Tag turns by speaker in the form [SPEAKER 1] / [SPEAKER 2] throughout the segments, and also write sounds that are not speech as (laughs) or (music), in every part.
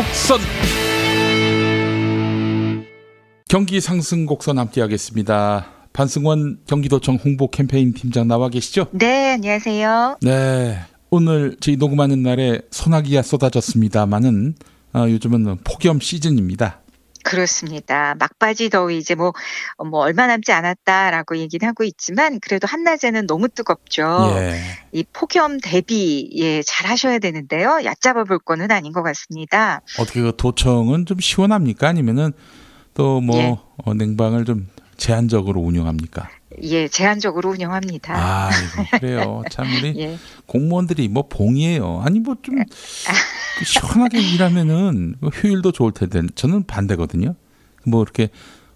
[SPEAKER 1] 상승곡선. 경기 상승곡선 함께하겠습니다. 반승원 경기도청 홍보 캠페인 팀장 나와 계시죠?
[SPEAKER 2] 네, 안녕하세요.
[SPEAKER 1] 네. 오늘 저희 녹음하는 날에 소나기가 쏟아졌습니다만은 어, 요즘은 폭염 시즌입니다.
[SPEAKER 2] 그렇습니다. 막바지 더위 이제 뭐, 어, 뭐 얼마 남지 않았다라고 얘기는 하고 있지만 그래도 한낮에는 너무 뜨겁죠.
[SPEAKER 1] 예.
[SPEAKER 2] 이 폭염 대비 예, 잘 하셔야 되는데요. 얕잡아 볼 거는 아닌 것 같습니다.
[SPEAKER 1] 어떻게 그 도청은 좀 시원합니까? 아니면은 또뭐
[SPEAKER 2] 예.
[SPEAKER 1] 어, 냉방을 좀 제한적으로 운영합니까?
[SPEAKER 2] 예, 제한적으로 운영합니다.
[SPEAKER 1] 아, 그래요. 참 우리 (laughs)
[SPEAKER 2] 예.
[SPEAKER 1] 공무원들이 뭐 봉이에요. 아니 뭐 좀 시원하게 일하면은 뭐 효율도 좋을 텐데 저는 반대거든요. 뭐 이렇게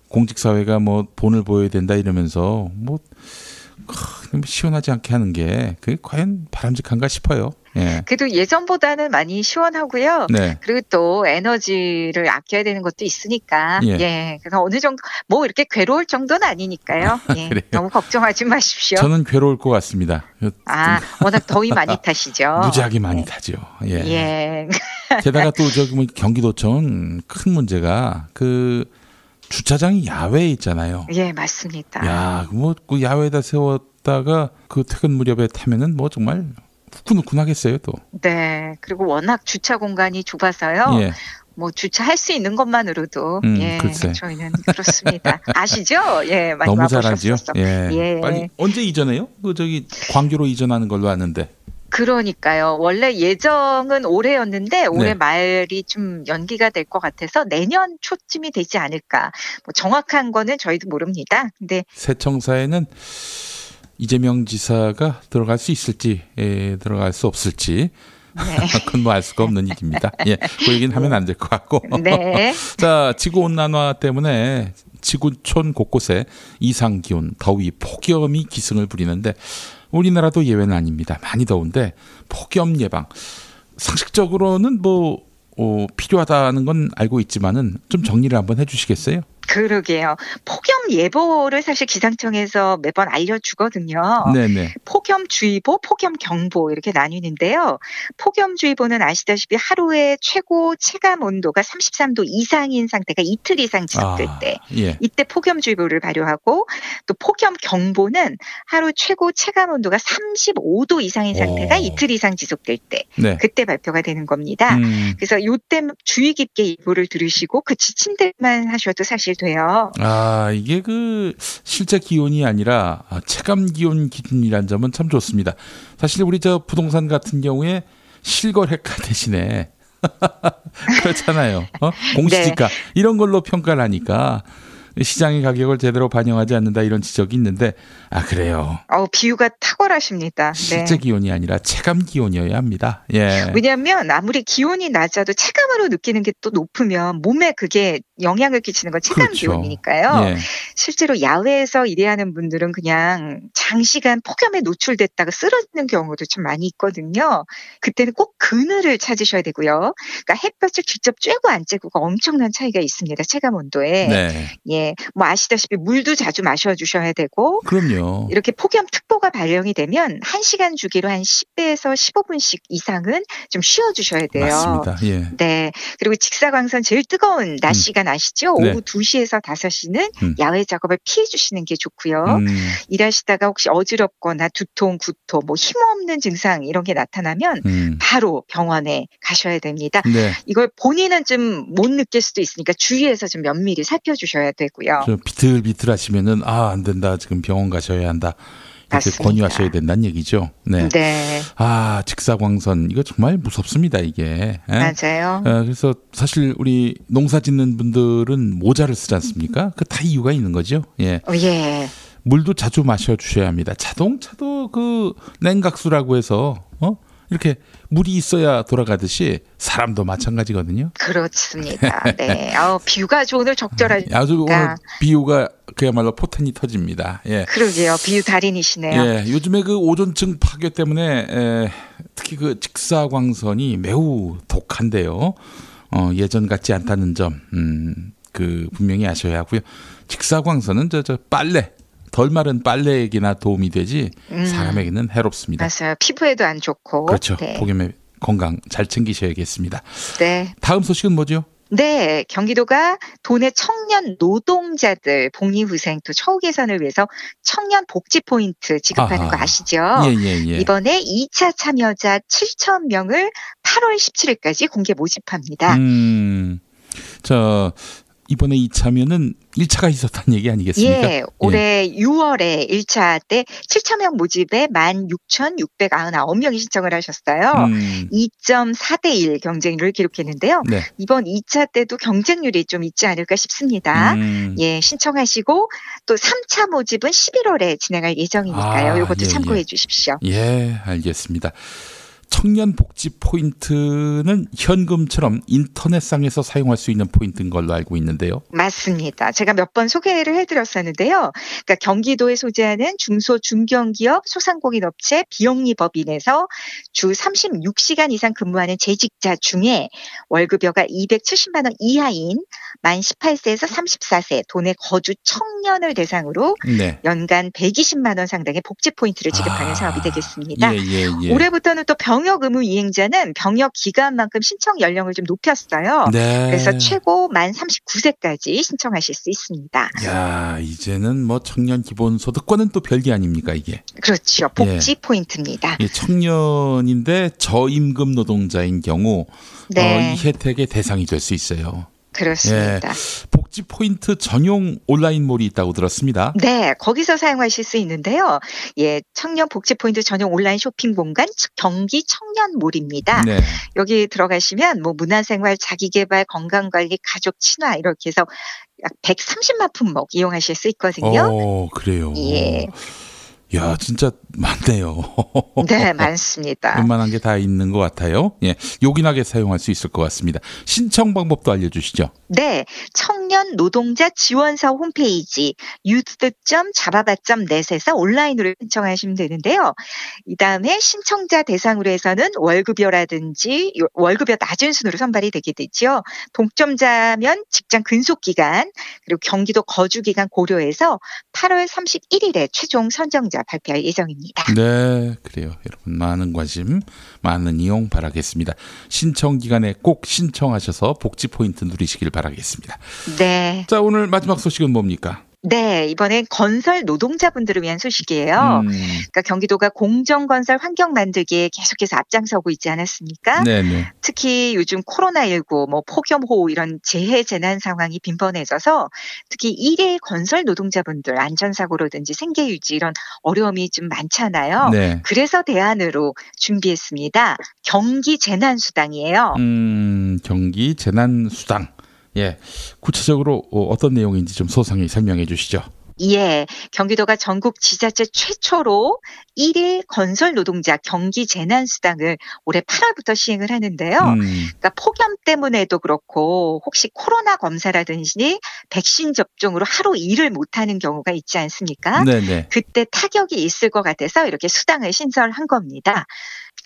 [SPEAKER 1] 공직 사회가 뭐 본을 보여야 된다 이러면서 뭐 크, 뭐 시원하지 않게 하는 게 그게 과연 바람직한가 싶어요. 예.
[SPEAKER 2] 그래도 예전보다는 많이 시원하고요.
[SPEAKER 1] 네.
[SPEAKER 2] 그리고 또 에너지를 아껴야 되는 것도 있으니까
[SPEAKER 1] 예.
[SPEAKER 2] 예. 그래서 어느 정도 뭐 이렇게 괴로울 정도는 아니니까요. 예.
[SPEAKER 1] 그래요?
[SPEAKER 2] 너무 걱정하지 마십시오.
[SPEAKER 1] 저는 괴로울 것 같습니다.
[SPEAKER 2] 아, 워낙 더위 많이 타시죠.
[SPEAKER 1] 무지하게 많이
[SPEAKER 2] 네.
[SPEAKER 1] 타죠.
[SPEAKER 2] 예. (laughs)
[SPEAKER 1] 게다가 또 저기 뭐 경기도청 큰 문제가 그 주차장이 야외에 있잖아요.
[SPEAKER 2] 예, 맞습니다.
[SPEAKER 1] 야, 뭐 그 야외에다 세웠다가 그 퇴근 무렵에 타면은 뭐 정말 후끈후끈하겠어요 또.
[SPEAKER 2] 네. 그리고 워낙 주차 공간이 좁아서요.
[SPEAKER 1] 예.
[SPEAKER 2] 뭐 주차할 수 있는 것만으로도
[SPEAKER 1] 음,
[SPEAKER 2] 예,
[SPEAKER 1] 글쎄.
[SPEAKER 2] 저희는 그렇습니다. (laughs) 아시죠? 예, 많이
[SPEAKER 1] 너무 잘하지요. 예.
[SPEAKER 2] 예.
[SPEAKER 1] 빨리 언제 이전해요? 그 저기 광교로 이전하는 걸로 아는데.
[SPEAKER 2] 그러니까요. 원래 예정은 올해였는데 올해
[SPEAKER 1] 네.
[SPEAKER 2] 말이 좀 연기가 될 것 같아서 내년 초쯤이 되지 않을까. 뭐 정확한 거는 저희도 모릅니다. 근데
[SPEAKER 1] 새 청사에는 이재명 지사가 들어갈 수 있을지 예, 들어갈 수 없을지
[SPEAKER 2] 네. (laughs)
[SPEAKER 1] 그건 뭐 알 수가 없는 일입니다. 예, 그 얘기는 하면 안 될 것 같고.
[SPEAKER 2] 네. (laughs)
[SPEAKER 1] 자, 지구 온난화 때문에 지구촌 곳곳에 이상 기온, 더위, 폭염이 기승을 부리는데 우리나라도 예외는 아닙니다. 많이 더운데 폭염 예방 상식적으로는 뭐 어, 필요하다는 건 알고 있지만은 좀 정리를 한번 해주시겠어요?
[SPEAKER 2] 그러게요. 폭염 예보를 사실 기상청에서 매번 알려주거든요.
[SPEAKER 1] 네네.
[SPEAKER 2] 폭염주의보, 폭염경보 이렇게 나뉘는데요. 폭염주의보는 아시다시피 하루에 최고 체감 온도가 33도 이상인 상태가 이틀 이상 지속될 때
[SPEAKER 1] 예.
[SPEAKER 2] 이때 폭염주의보를 발효하고 또 폭염경보는 하루 최고 체감 온도가 35도 이상인 상태가
[SPEAKER 1] 오.
[SPEAKER 2] 이틀 이상 지속될 때
[SPEAKER 1] 네.
[SPEAKER 2] 그때 발표가 되는 겁니다.
[SPEAKER 1] 음,
[SPEAKER 2] 그래서 요때 주의 깊게 예보를 들으시고 그 지침대만 하셔도 사실 돼요.
[SPEAKER 1] 아 이게 그 실제 기온이 아니라 아, 체감 기온 기준이란 점은 참 좋습니다. 사실 우리 저 부동산 같은 경우에 실거래가 대신에 (laughs) 그렇잖아요. 어? 공시지가 이런 걸로 평가를 하니까 시장의 가격을 제대로 반영하지 않는다 이런 지적이 있는데 아 그래요.
[SPEAKER 2] 어 비유가 탁월하십니다. 네.
[SPEAKER 1] 실제 기온이 아니라 체감 기온이어야 합니다. 예.
[SPEAKER 2] 왜냐하면 아무리 기온이 낮아도 체감으로 느끼는 게 또 높으면 몸에 그게 영향을 끼치는 건 체감
[SPEAKER 1] 그렇죠.
[SPEAKER 2] 기온이니까요.
[SPEAKER 1] 예.
[SPEAKER 2] 실제로 야외에서 일하는 분들은 그냥 장시간 폭염에 노출됐다가 쓰러지는 경우도 좀 많이 있거든요. 그때는 꼭 그늘을 찾으셔야 되고요. 그러니까 햇볕을 직접 쬐고 안 쬐고가 엄청난 차이가 있습니다. 체감 온도에.
[SPEAKER 1] 네.
[SPEAKER 2] 예, 뭐 아시다시피 물도 자주 마셔 주셔야 되고
[SPEAKER 1] 그럼요.
[SPEAKER 2] 이렇게 폭염 특보가 발령이 되면 1시간 주기로 한 10배에서 15분씩 이상은 좀 쉬어 주셔야 돼요.
[SPEAKER 1] 맞습니다. 예.
[SPEAKER 2] 네. 그리고 직사광선 제일 뜨거운 낮
[SPEAKER 1] 음.
[SPEAKER 2] 시간 아시죠?
[SPEAKER 1] 네.
[SPEAKER 2] 오후 2시에서 5시는
[SPEAKER 1] 음.
[SPEAKER 2] 야외 작업을 피해 주시는 게 좋고요.
[SPEAKER 1] 음,
[SPEAKER 2] 일하시다가 혹시 어지럽거나 두통, 구토, 뭐 힘없는 증상 이런 게 나타나면
[SPEAKER 1] 음.
[SPEAKER 2] 바로 병원에 가셔야 됩니다.
[SPEAKER 1] 네.
[SPEAKER 2] 이걸 본인은 좀 못 느낄 수도 있으니까 주위에서 좀 면밀히 살펴주셔야 되고요.
[SPEAKER 1] 좀 비틀비틀 하시면은 아 안 된다 지금 병원 가셔야 한다
[SPEAKER 2] 맞습니다.
[SPEAKER 1] 권유하셔야 된다는 얘기죠. 네.
[SPEAKER 2] 네,
[SPEAKER 1] 아 직사광선 이거 정말 무섭습니다 이게. 예?
[SPEAKER 2] 맞아요.
[SPEAKER 1] 어, 그래서 사실 우리 농사 짓는 분들은 모자를 쓰지 않습니까? 그 다 이유가 있는 거죠. 예.
[SPEAKER 2] 어, 예.
[SPEAKER 1] 물도 자주 마셔 주셔야 합니다. 자동차도 그 냉각수라고 해서 어? 이렇게 물이 있어야 돌아가듯이 사람도 마찬가지거든요.
[SPEAKER 2] 그렇습니다. 네. 아, 뷰가 좀 오늘 적절하니까.
[SPEAKER 1] 아주 오늘 비유가 그야말로 포텐이 터집니다. 예.
[SPEAKER 2] 그러게요. 비유 달인이시네요.
[SPEAKER 1] 예, 요즘에 그 오존층 파괴 때문에 에, 특히 그 직사광선이 매우 독한데요. 어, 예전 같지 않다는 점, 음, 그 분명히 아셔야 하고요. 직사광선은 저, 저 빨래, 덜 마른 빨래에게나 도움이 되지
[SPEAKER 2] 음.
[SPEAKER 1] 사람에게는 해롭습니다.
[SPEAKER 2] 맞아요. 피부에도 안 좋고.
[SPEAKER 1] 그렇죠.
[SPEAKER 2] 네.
[SPEAKER 1] 폭염에 건강 잘 챙기셔야겠습니다.
[SPEAKER 2] 네.
[SPEAKER 1] 다음 소식은 뭐죠?
[SPEAKER 2] 네, 경기도가 도내 청년 노동자들 복리후생 또 처우 개선을 위해서 청년 복지 포인트 지급하는
[SPEAKER 1] 아하.
[SPEAKER 2] 거 아시죠?
[SPEAKER 1] 예, 예, 예.
[SPEAKER 2] 이번에 2차 참여자 7천 명을 8월 17일까지 공개 모집합니다.
[SPEAKER 1] 음, 저 이번에 이차면은 1차가 있었다는 얘기 아니겠습니까?
[SPEAKER 2] 예, 올해 6월에 1차 때 7천 명 모집에 16,699명이 신청을 하셨어요.
[SPEAKER 1] 음,
[SPEAKER 2] 2.4대 1 경쟁률을 기록했는데요.
[SPEAKER 1] 네.
[SPEAKER 2] 이번 2차 때도 경쟁률이 좀 있지 않을까 싶습니다.
[SPEAKER 1] 음,
[SPEAKER 2] 예, 신청하시고 또 3차 모집은 11월에 진행할 예정이니까요.
[SPEAKER 1] 아,
[SPEAKER 2] 이것도
[SPEAKER 1] 예,
[SPEAKER 2] 참고해
[SPEAKER 1] 예.
[SPEAKER 2] 주십시오.
[SPEAKER 1] 예, 알겠습니다. 청년 복지 포인트는 현금처럼 인터넷상에서 사용할 수 있는 포인트인 걸로 알고 있는데요.
[SPEAKER 2] 맞습니다. 제가 몇 번 소개를 해드렸었는데요. 그러니까 경기도에 소재하는 중소 중견기업 소상공인업체 비영리법인에서 주 36시간 이상 근무하는 재직자 중에 월급여가 270만 원 이하인 만 18세에서 34세 도내 거주 청년을 대상으로
[SPEAKER 1] 네.
[SPEAKER 2] 연간 120만 원 상당의 복지 포인트를 지급하는
[SPEAKER 1] 아,
[SPEAKER 2] 사업이 되겠습니다.
[SPEAKER 1] 예, 예, 예.
[SPEAKER 2] 올해부터는 또병 역 의무 이행자는 병역 기간만큼 신청 연령을 좀 높였어요.
[SPEAKER 1] 네.
[SPEAKER 2] 그래서 최고 만 39세까지 신청하실 수 있습니다.
[SPEAKER 1] 야, 이제는 뭐 청년 기본 소득과는 또 별개 아닙니까, 이게?
[SPEAKER 2] 그렇죠. 복지 포인트입니다.
[SPEAKER 1] 이 청년인데 저임금 노동자인 경우
[SPEAKER 2] 네,
[SPEAKER 1] 어, 이 혜택의 대상이 될 수 있어요.
[SPEAKER 2] 그렇습니다.
[SPEAKER 1] 복지 포인트 전용 온라인몰이 있다고 들었습니다.
[SPEAKER 2] 네, 거기서 사용하실 수 있는데요. 예, 청년 복지 포인트 전용 온라인 쇼핑 공간 경기 청년몰입니다.
[SPEAKER 1] 네.
[SPEAKER 2] 여기 들어가시면 뭐 문화생활, 자기개발, 건강관리, 가족 친화 이렇게 해서 약 130만 품목 이용하실 수 있거든요.
[SPEAKER 1] 어, 그래요.
[SPEAKER 2] 예.
[SPEAKER 1] 야, 진짜 많네요.
[SPEAKER 2] 네, 많습니다.
[SPEAKER 1] 웬만한 게 다 있는 것 같아요. 예, 요긴하게 사용할 수 있을 것 같습니다. 신청 방법도 알려주시죠.
[SPEAKER 2] 네, 청년 노동자 지원사 홈페이지 youth.잡아봐.net에서 온라인으로 신청하시면 되는데요. 이 다음에 신청자 대상으로 해서는 월급여라든지 요- 월급여 낮은 순으로 선발이 되게 되죠. 동점자면 직장 근속 기간 그리고 경기도 거주 기간 고려해서 8월 31일에 최종 선정자 발표할 예정입니다.
[SPEAKER 1] 네, 그래요. 여러분 많은 관심, 많은 이용 바라겠습니다. 신청 기간에 꼭 신청하셔서 복지 포인트 누리시길 바라겠습니다.
[SPEAKER 2] 네.
[SPEAKER 1] 자, 오늘 마지막 소식은 뭡니까?
[SPEAKER 2] 네, 이번엔 건설 노동자분들을 위한 소식이에요.
[SPEAKER 1] 음,
[SPEAKER 2] 그러니까 경기도가 공정건설 환경 만들기에 계속해서 앞장서고 있지 않았습니까?
[SPEAKER 1] 네, 네.
[SPEAKER 2] 특히 요즘 코로나19, 뭐 폭염호우 이런 재해 재난 상황이 빈번해져서 특히 일일 건설 노동자분들 안전사고로든지 생계 유지 이런 어려움이 좀 많잖아요.
[SPEAKER 1] 네.
[SPEAKER 2] 그래서 대안으로 준비했습니다. 경기 재난수당이에요.
[SPEAKER 1] 음, 경기 재난 수당. 예. 구체적으로 어, 어떤 내용인지 좀 소상히 설명해 주시죠.
[SPEAKER 2] 예, 경기도가 전국 지자체 최초로 일일 건설 노동자 경기 재난 수당을 올해 8월부터 시행을 하는데요.
[SPEAKER 1] 음,
[SPEAKER 2] 그러니까 폭염 때문에도 그렇고 혹시 코로나 검사라든지 백신 접종으로 하루 일을 못 하는 경우가 있지 않습니까?
[SPEAKER 1] 네, 네.
[SPEAKER 2] 그때 타격이 있을 것 같아서 이렇게 수당을 신설한 겁니다.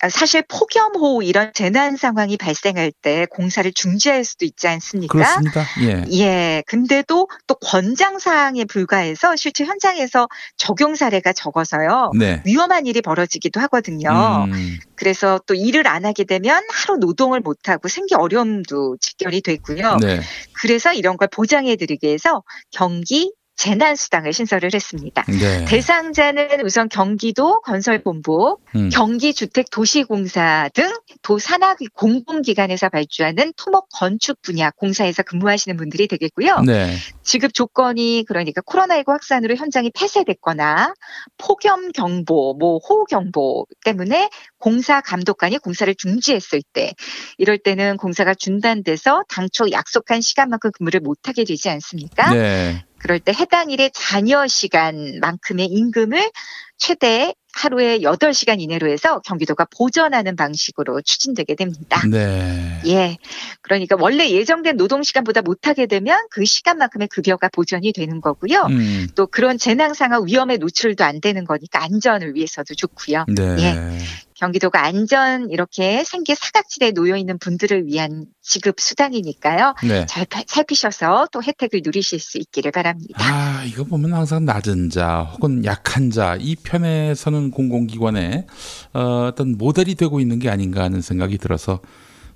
[SPEAKER 2] 아, 사실 폭염호 이런 재난 상황이 발생할 때 공사를 중지할 수도 있지 않습니까?
[SPEAKER 1] 그렇습니다. 예.
[SPEAKER 2] 예, 근데도 또 권장 사항에 불과해서 실제 현장에서 적용 사례가 적어서요.
[SPEAKER 1] 네.
[SPEAKER 2] 위험한 일이 벌어지기도 하거든요.
[SPEAKER 1] 음,
[SPEAKER 2] 그래서 또 일을 안 하게 되면 하루 노동을 못 하고 생계 어려움도 직결이 되고요.
[SPEAKER 1] 네.
[SPEAKER 2] 그래서 이런 걸 보장해 드리기 위해서 경기 재난 수당을 신설을 했습니다.
[SPEAKER 1] 네.
[SPEAKER 2] 대상자는 우선 경기도 건설본부,
[SPEAKER 1] 음,
[SPEAKER 2] 경기주택도시공사 등 도산하 공공기관에서 발주하는 토목 건축 분야 공사에서 근무하시는 분들이 되겠고요.
[SPEAKER 1] 네.
[SPEAKER 2] 지급 조건이 그러니까 코로나19 확산으로 현장이 폐쇄됐거나 폭염 경보, 뭐 호우 경보 때문에 공사 감독관이 공사를 중지했을 때 이럴 때는 공사가 중단돼서 당초 약속한 시간만큼 근무를 못하게 되지 않습니까?
[SPEAKER 1] 네.
[SPEAKER 2] 그럴 때 해당 일의 잔여 시간만큼의 임금을 최대 하루에 8시간 이내로 해서 경기도가 보전하는 방식으로 추진되게 됩니다.
[SPEAKER 1] 네.
[SPEAKER 2] 예. 그러니까 원래 예정된 노동 시간보다 못하게 되면 그 시간만큼의 급여가 보전이 되는 거고요.
[SPEAKER 1] 음,
[SPEAKER 2] 또 그런 재난 상황 위험에 노출도 안 되는 거니까 안전을 위해서도 좋고요.
[SPEAKER 1] 네.
[SPEAKER 2] 예. 경기도가 안전 이렇게 생계 사각지대에 놓여 있는 분들을 위한 지급 수단이니까요.
[SPEAKER 1] 네.
[SPEAKER 2] 잘 파- 살피셔서 또 혜택을 누리실 수 있기를 바랍니다.
[SPEAKER 1] 아, 이거 보면 항상 낮은 자 혹은 약한 자 이 편에 서는 공공기관의 어, 어떤 모델이 되고 있는 게 아닌가 하는 생각이 들어서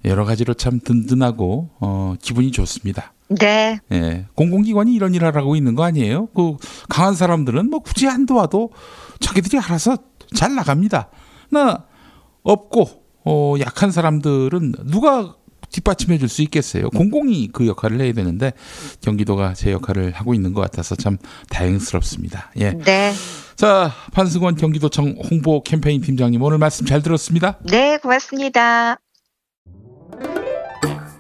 [SPEAKER 1] 여러 가지로 참 든든하고 어, 기분이 좋습니다.
[SPEAKER 2] 네,
[SPEAKER 1] 예, 공공기관이 이런 일을 하고 있는 거 아니에요? 그 강한 사람들은 뭐 굳이 안 도와도 자기들이 알아서 잘 나갑니다. 나 없고 어, 약한 사람들은 누가 뒷받침해 줄 수 있겠어요. 공공이 그 역할을 해야 되는데 경기도가 제 역할을 하고 있는 것 같아서 참 다행스럽습니다. 예.
[SPEAKER 2] 네,
[SPEAKER 1] 자, 판승원 경기도청 홍보 캠페인 팀장님 오늘 말씀 잘 들었습니다.
[SPEAKER 2] 네, 고맙습니다.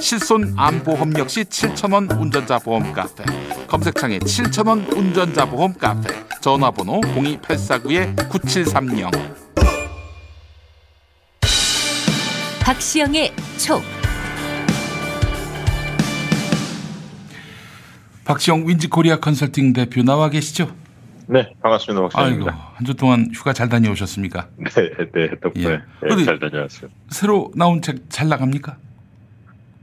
[SPEAKER 1] 실손 암보험 역시 7,000원 운전자 보험 카페. 검색창에 7,000원 운전자 보험 카페. 전화번호 02849-9730.
[SPEAKER 3] 박시영의 촉.
[SPEAKER 1] 박시영 윈지 코리아 컨설팅 대표 나와 계시죠?
[SPEAKER 4] 네, 반갑습니다.
[SPEAKER 1] 아이고,
[SPEAKER 4] 박사입니다.
[SPEAKER 1] 한주 동안 휴가 잘 다녀오셨습니까?
[SPEAKER 4] 네, 네, 덕분에
[SPEAKER 1] 예.
[SPEAKER 4] 네, 잘 다녀왔어요.
[SPEAKER 1] 새로 나온 책 잘 나갑니까?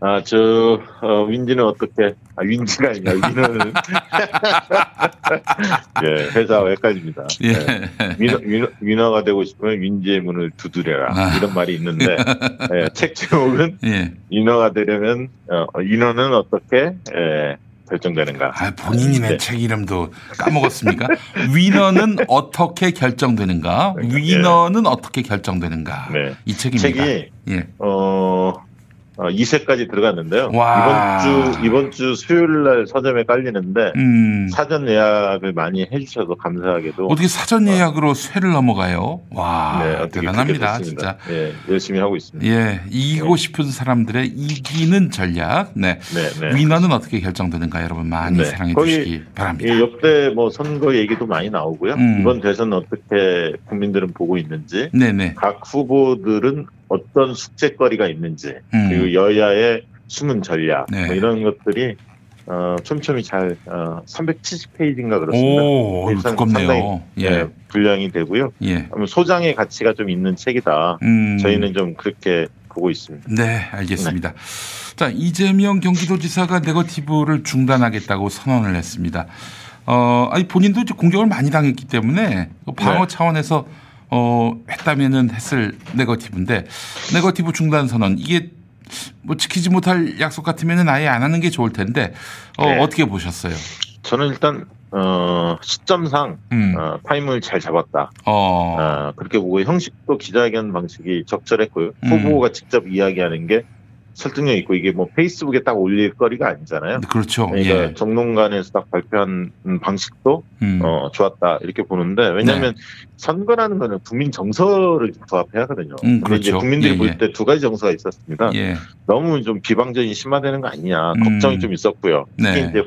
[SPEAKER 4] 아, 저, 어, 윈지는 어떻게, 아, 윈지가 아니라 윈은, (laughs) 예, 회사 헷갈립니다.
[SPEAKER 1] 예.
[SPEAKER 4] 예. 위너, 위너, 위너가 되고 싶으면 윈지의 문을 두드려라.
[SPEAKER 1] 아.
[SPEAKER 4] 이런 말이 있는데, 예, 책 제목은 (laughs)
[SPEAKER 1] 예.
[SPEAKER 4] 위너가 되려면, 어, 위너는 어떻게, 예, 결정되는가.
[SPEAKER 1] 아, 본인이 낸
[SPEAKER 4] 네.
[SPEAKER 1] 책 이름도 까먹었습니까? (laughs) 위너는 어떻게 결정되는가? 위너는 어떻게 결정되는가?
[SPEAKER 4] 네.
[SPEAKER 1] 이 책입니다.
[SPEAKER 4] 책이,
[SPEAKER 1] 예.
[SPEAKER 4] 어, 어, 2세까지 들어갔는데요.
[SPEAKER 1] 와.
[SPEAKER 4] 이번 주, 이번 주 수요일 날 서점에 깔리는데,
[SPEAKER 1] 음.
[SPEAKER 4] 사전 예약을 많이 해주셔서 감사하게도
[SPEAKER 1] 어떻게 사전 예약으로 쇠를 넘어가요? 와,
[SPEAKER 4] 네,
[SPEAKER 1] 대단합니다, 진짜.
[SPEAKER 4] 예, 열심히 하고 있습니다.
[SPEAKER 1] 예, 이기고 싶은 사람들의 이기는 전략. 네.
[SPEAKER 4] 네, 네.
[SPEAKER 1] 위너는 어떻게 결정되는가 여러분 많이
[SPEAKER 4] 네.
[SPEAKER 1] 사랑해 주시기 바랍니다.
[SPEAKER 4] 이 역대 뭐 선거 얘기도 많이 나오고요.
[SPEAKER 1] 음.
[SPEAKER 4] 이번 대선 어떻게 국민들은 보고 있는지,
[SPEAKER 1] 네네.
[SPEAKER 4] 각 후보들은 어떤 숙제거리가 있는지,
[SPEAKER 1] 음.
[SPEAKER 4] 그리고 여야의 숨은 전략,
[SPEAKER 1] 네.
[SPEAKER 4] 뭐 이런 것들이 어, 촘촘히 잘 어, 370페이지인가 그렇습니다.
[SPEAKER 1] 오, 두껍네요.
[SPEAKER 4] 상당히,
[SPEAKER 1] 예.
[SPEAKER 4] 예, 분량이 되고요.
[SPEAKER 1] 예.
[SPEAKER 4] 소장의 가치가 좀 있는 책이다.
[SPEAKER 1] 음.
[SPEAKER 4] 저희는 좀 그렇게 보고 있습니다.
[SPEAKER 1] 네, 알겠습니다. 자, 이재명 경기도지사가 네거티브를 중단하겠다고 선언을 했습니다. 어, 아니 본인도 공격을 많이 당했기 때문에 방어
[SPEAKER 4] 네.
[SPEAKER 1] 차원에서 어, 했다면은 했을 네거티브인데 네거티브 중단 선언 이게 뭐 지키지 못할 약속 같으면은 아예 안 하는 게 좋을 텐데 어,
[SPEAKER 4] 네.
[SPEAKER 1] 어떻게 보셨어요?
[SPEAKER 4] 저는 일단 어, 시점상
[SPEAKER 1] 음.
[SPEAKER 4] 어, 타임을 잘 잡았다.
[SPEAKER 1] 어.
[SPEAKER 4] 어, 그렇게 보고 형식도 기자회견 방식이 적절했고요.
[SPEAKER 1] 음.
[SPEAKER 4] 후보가 직접 이야기하는 게 설득력 있고 이게 뭐 페이스북에 딱 올릴 거리가 아니잖아요.
[SPEAKER 1] 그렇죠.
[SPEAKER 4] 그러니까
[SPEAKER 1] 예.
[SPEAKER 4] 정론관에서 딱 발표한 방식도
[SPEAKER 1] 음. 네.
[SPEAKER 4] 어, 좋았다 이렇게 보는데 왜냐하면 선거라는 거는 국민 정서를 부합해야 하거든요.
[SPEAKER 1] 음,
[SPEAKER 4] 근데 이제
[SPEAKER 1] 그렇죠.
[SPEAKER 4] 국민들이
[SPEAKER 1] 예,
[SPEAKER 4] 볼
[SPEAKER 1] 예.
[SPEAKER 4] 때두 가지 정서가 있었습니다.
[SPEAKER 1] 예.
[SPEAKER 4] 너무 좀 비방전이 심화되는 거 아니냐
[SPEAKER 1] 음.
[SPEAKER 4] 걱정이 좀 있었고요. 특히
[SPEAKER 1] 네.
[SPEAKER 4] 이제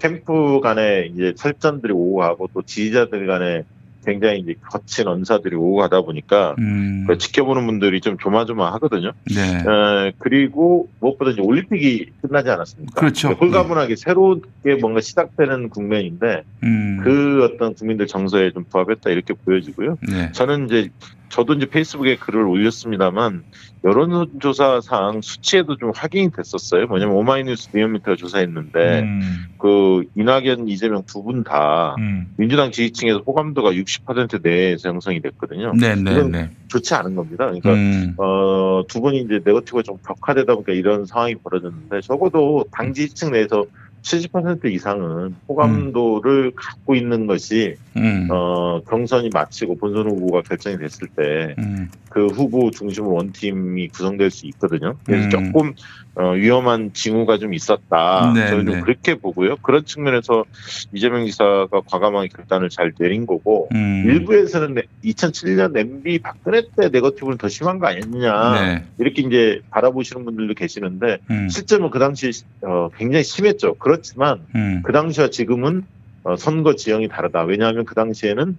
[SPEAKER 4] 캠프 간에 이제 설전들이 오고 가고 또 지지자들 간에 굉장히 이제 거친 언사들이 오고 가다 보니까
[SPEAKER 1] 음.
[SPEAKER 4] 그 지켜보는 분들이 좀 조마조마하거든요.
[SPEAKER 1] 네.
[SPEAKER 4] 에, 그리고 무엇보다 이제 올림픽이 끝나지 않았습니까?
[SPEAKER 1] 그렇죠.
[SPEAKER 4] 홀가분하게 새롭게 뭔가 시작되는 국면인데
[SPEAKER 1] 음.
[SPEAKER 4] 그 어떤 국민들 정서에 좀 부합했다 이렇게 보여지고요.
[SPEAKER 1] 네.
[SPEAKER 4] 저는 이제 저도 이제 페이스북에 글을 올렸습니다만 여론조사상 수치에도 좀 확인이 됐었어요. 뭐냐면 오마이뉴스 리얼미터가 조사했는데
[SPEAKER 1] 음.
[SPEAKER 4] 그 이낙연, 이재명 두 분다
[SPEAKER 1] 음.
[SPEAKER 4] 민주당 지지층에서 호감도가 60% 내에서 형성이 됐거든요.
[SPEAKER 1] 네, 네, 네.
[SPEAKER 4] 좋지 않은 겁니다. 그러니까
[SPEAKER 1] 음.
[SPEAKER 4] 어, 두 분이 이제 네거티브가 좀 격화되다 보니까 이런 상황이 벌어졌는데 적어도 당 지지층 내에서 70% 이상은 호감도를 갖고 있는 것이
[SPEAKER 1] 음.
[SPEAKER 4] 어, 경선이 마치고 본선 후보가 결정이 됐을 때그
[SPEAKER 1] 음.
[SPEAKER 4] 후보 중심으로 원팀이 구성될 수 있거든요. 그래서
[SPEAKER 1] 음.
[SPEAKER 4] 조금 어, 위험한 징후가 좀 있었다.
[SPEAKER 1] 네,
[SPEAKER 4] 저는
[SPEAKER 1] 네.
[SPEAKER 4] 좀 그렇게 보고요. 그런 측면에서 이재명 지사가 과감하게 결단을 잘 내린 거고
[SPEAKER 1] 음.
[SPEAKER 4] 일부에서는 2007년 MB 박근혜 때 네거티브는 더 심한 거 아니냐
[SPEAKER 1] 네.
[SPEAKER 4] 이렇게 이제 바라보시는 분들도 계시는데
[SPEAKER 1] 음.
[SPEAKER 4] 실제로 그 당시 어, 굉장히 심했죠. 그렇지만
[SPEAKER 1] 음.
[SPEAKER 4] 그 당시와 지금은 어, 선거 지형이 다르다. 왜냐하면 그 당시에는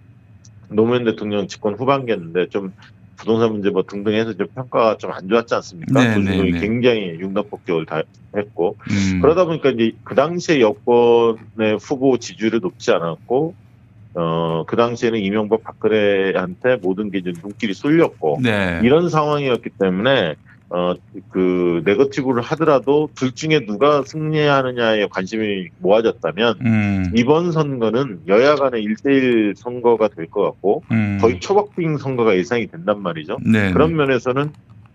[SPEAKER 4] 노무현 대통령 집권 후반기였는데 좀 부동산 문제 뭐 등등 해서 좀 평가가 좀 안 좋았지 않습니까?
[SPEAKER 1] 네,
[SPEAKER 4] 조중동이
[SPEAKER 1] 네, 네.
[SPEAKER 4] 굉장히 융단 폭격을 다 했고
[SPEAKER 1] 음.
[SPEAKER 4] 그러다 보니까 이제 그 당시에 여권의 후보 지지율이 높지 않았고 어, 그 당시에는 이명박 박근혜한테 모든 게 이제 눈길이 쏠렸고
[SPEAKER 1] 네.
[SPEAKER 4] 이런 상황이었기 때문에 어, 그 네거티브를 하더라도 둘 중에 누가 승리하느냐에 관심이 모아졌다면
[SPEAKER 1] 음.
[SPEAKER 4] 이번 선거는 여야 간의 1대1 선거가 될 것 같고
[SPEAKER 1] 음.
[SPEAKER 4] 거의 초박빙 선거가 예상이 된단 말이죠.
[SPEAKER 1] 네.
[SPEAKER 4] 그런 면에서는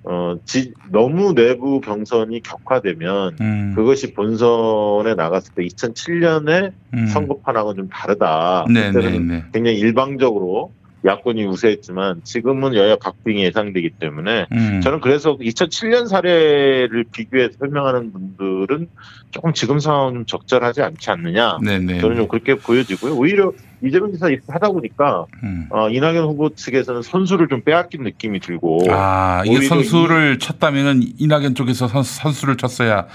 [SPEAKER 4] 어, 지- 너무 내부 경선이 격화되면
[SPEAKER 1] 음.
[SPEAKER 4] 그것이 본선에 나갔을 때 2007년에
[SPEAKER 1] 음.
[SPEAKER 4] 선거판하고는 좀 다르다.
[SPEAKER 1] 네, 네,
[SPEAKER 4] 그때는
[SPEAKER 1] 네.
[SPEAKER 4] 굉장히 일방적으로 야권이 우세했지만 지금은 여야 박빙이 예상되기 때문에
[SPEAKER 1] 음.
[SPEAKER 4] 저는 그래서 2007년 사례를 비교해서 설명하는 분들은 조금 지금 상황은 좀 적절하지 않지 않느냐.
[SPEAKER 1] 네, 네.
[SPEAKER 4] 저는 좀 그렇게 보여지고요. 오히려 이재명 지사 이렇게 하다 보니까
[SPEAKER 1] 음.
[SPEAKER 4] 어, 이낙연 후보 측에서는 선수를 좀 빼앗긴 느낌이 들고
[SPEAKER 1] 아, 이게 선수를 쳤다면은 이낙연 쪽에서 선수, 선수를 쳤어야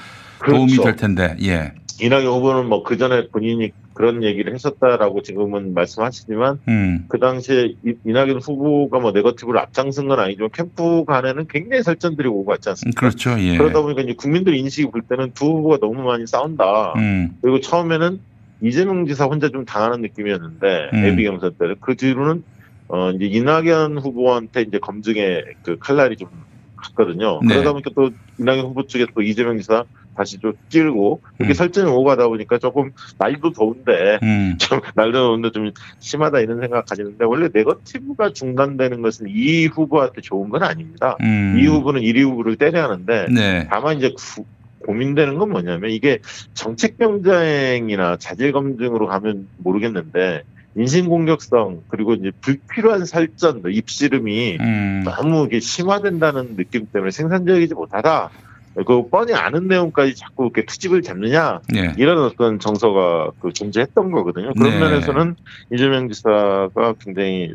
[SPEAKER 1] 도움이
[SPEAKER 4] 그렇죠.
[SPEAKER 1] 될 텐데. 예.
[SPEAKER 4] 이낙연 후보는 뭐 그 전에 본인이 그런 얘기를 했었다라고 지금은 말씀하시지만
[SPEAKER 1] 음.
[SPEAKER 4] 그 당시에 이- 이낙연 후보가 뭐 네거티브를 앞장선 건 아니지만 캠프 간에는 굉장히 설전들이 오고 갔지 않습니까?
[SPEAKER 1] 그렇죠. 예.
[SPEAKER 4] 그러다 보니까 이제 국민들 인식이 볼 때는 두 후보가 너무 많이 싸운다.
[SPEAKER 1] 음.
[SPEAKER 4] 그리고 처음에는 이재명 지사 혼자 좀 당하는 느낌이었는데
[SPEAKER 1] 음.
[SPEAKER 4] 예비 경선 때는 그 뒤로는 어 이제 이낙연 후보한테 이제 검증의 그 칼날이 좀 갔거든요.
[SPEAKER 1] 네.
[SPEAKER 4] 그러다 보니까 또 이낙연 후보 쪽에 또 이재명 지사 다시 좀 찌르고 이렇게
[SPEAKER 1] 음.
[SPEAKER 4] 설전이 오고 가다 보니까 조금 날도 더운데
[SPEAKER 1] 음. (laughs)
[SPEAKER 4] 좀 날도 더운데 좀 심하다 이런 생각 가지는데 원래 네거티브가 중단되는 것은 이 후보한테 좋은 건 아닙니다.
[SPEAKER 1] 음.
[SPEAKER 4] 이 후보는 1위 후보를 때려야 하는데
[SPEAKER 1] 네.
[SPEAKER 4] 다만 이제 구- 고민되는 건 뭐냐면 이게 정책 경쟁이나 자질 검증으로 가면 모르겠는데 인신 공격성 그리고 이제 불필요한 살전 입씨름이
[SPEAKER 1] 음.
[SPEAKER 4] 너무 이게 심화된다는 느낌 때문에 생산적이지 못하다. 그 뻔히 아는 내용까지 자꾸 이렇게 투집을 잡느냐
[SPEAKER 1] 예.
[SPEAKER 4] 이런 어떤 정서가 그 존재했던 거거든요. 그런
[SPEAKER 1] 네.
[SPEAKER 4] 면에서는 이재명 지사가 굉장히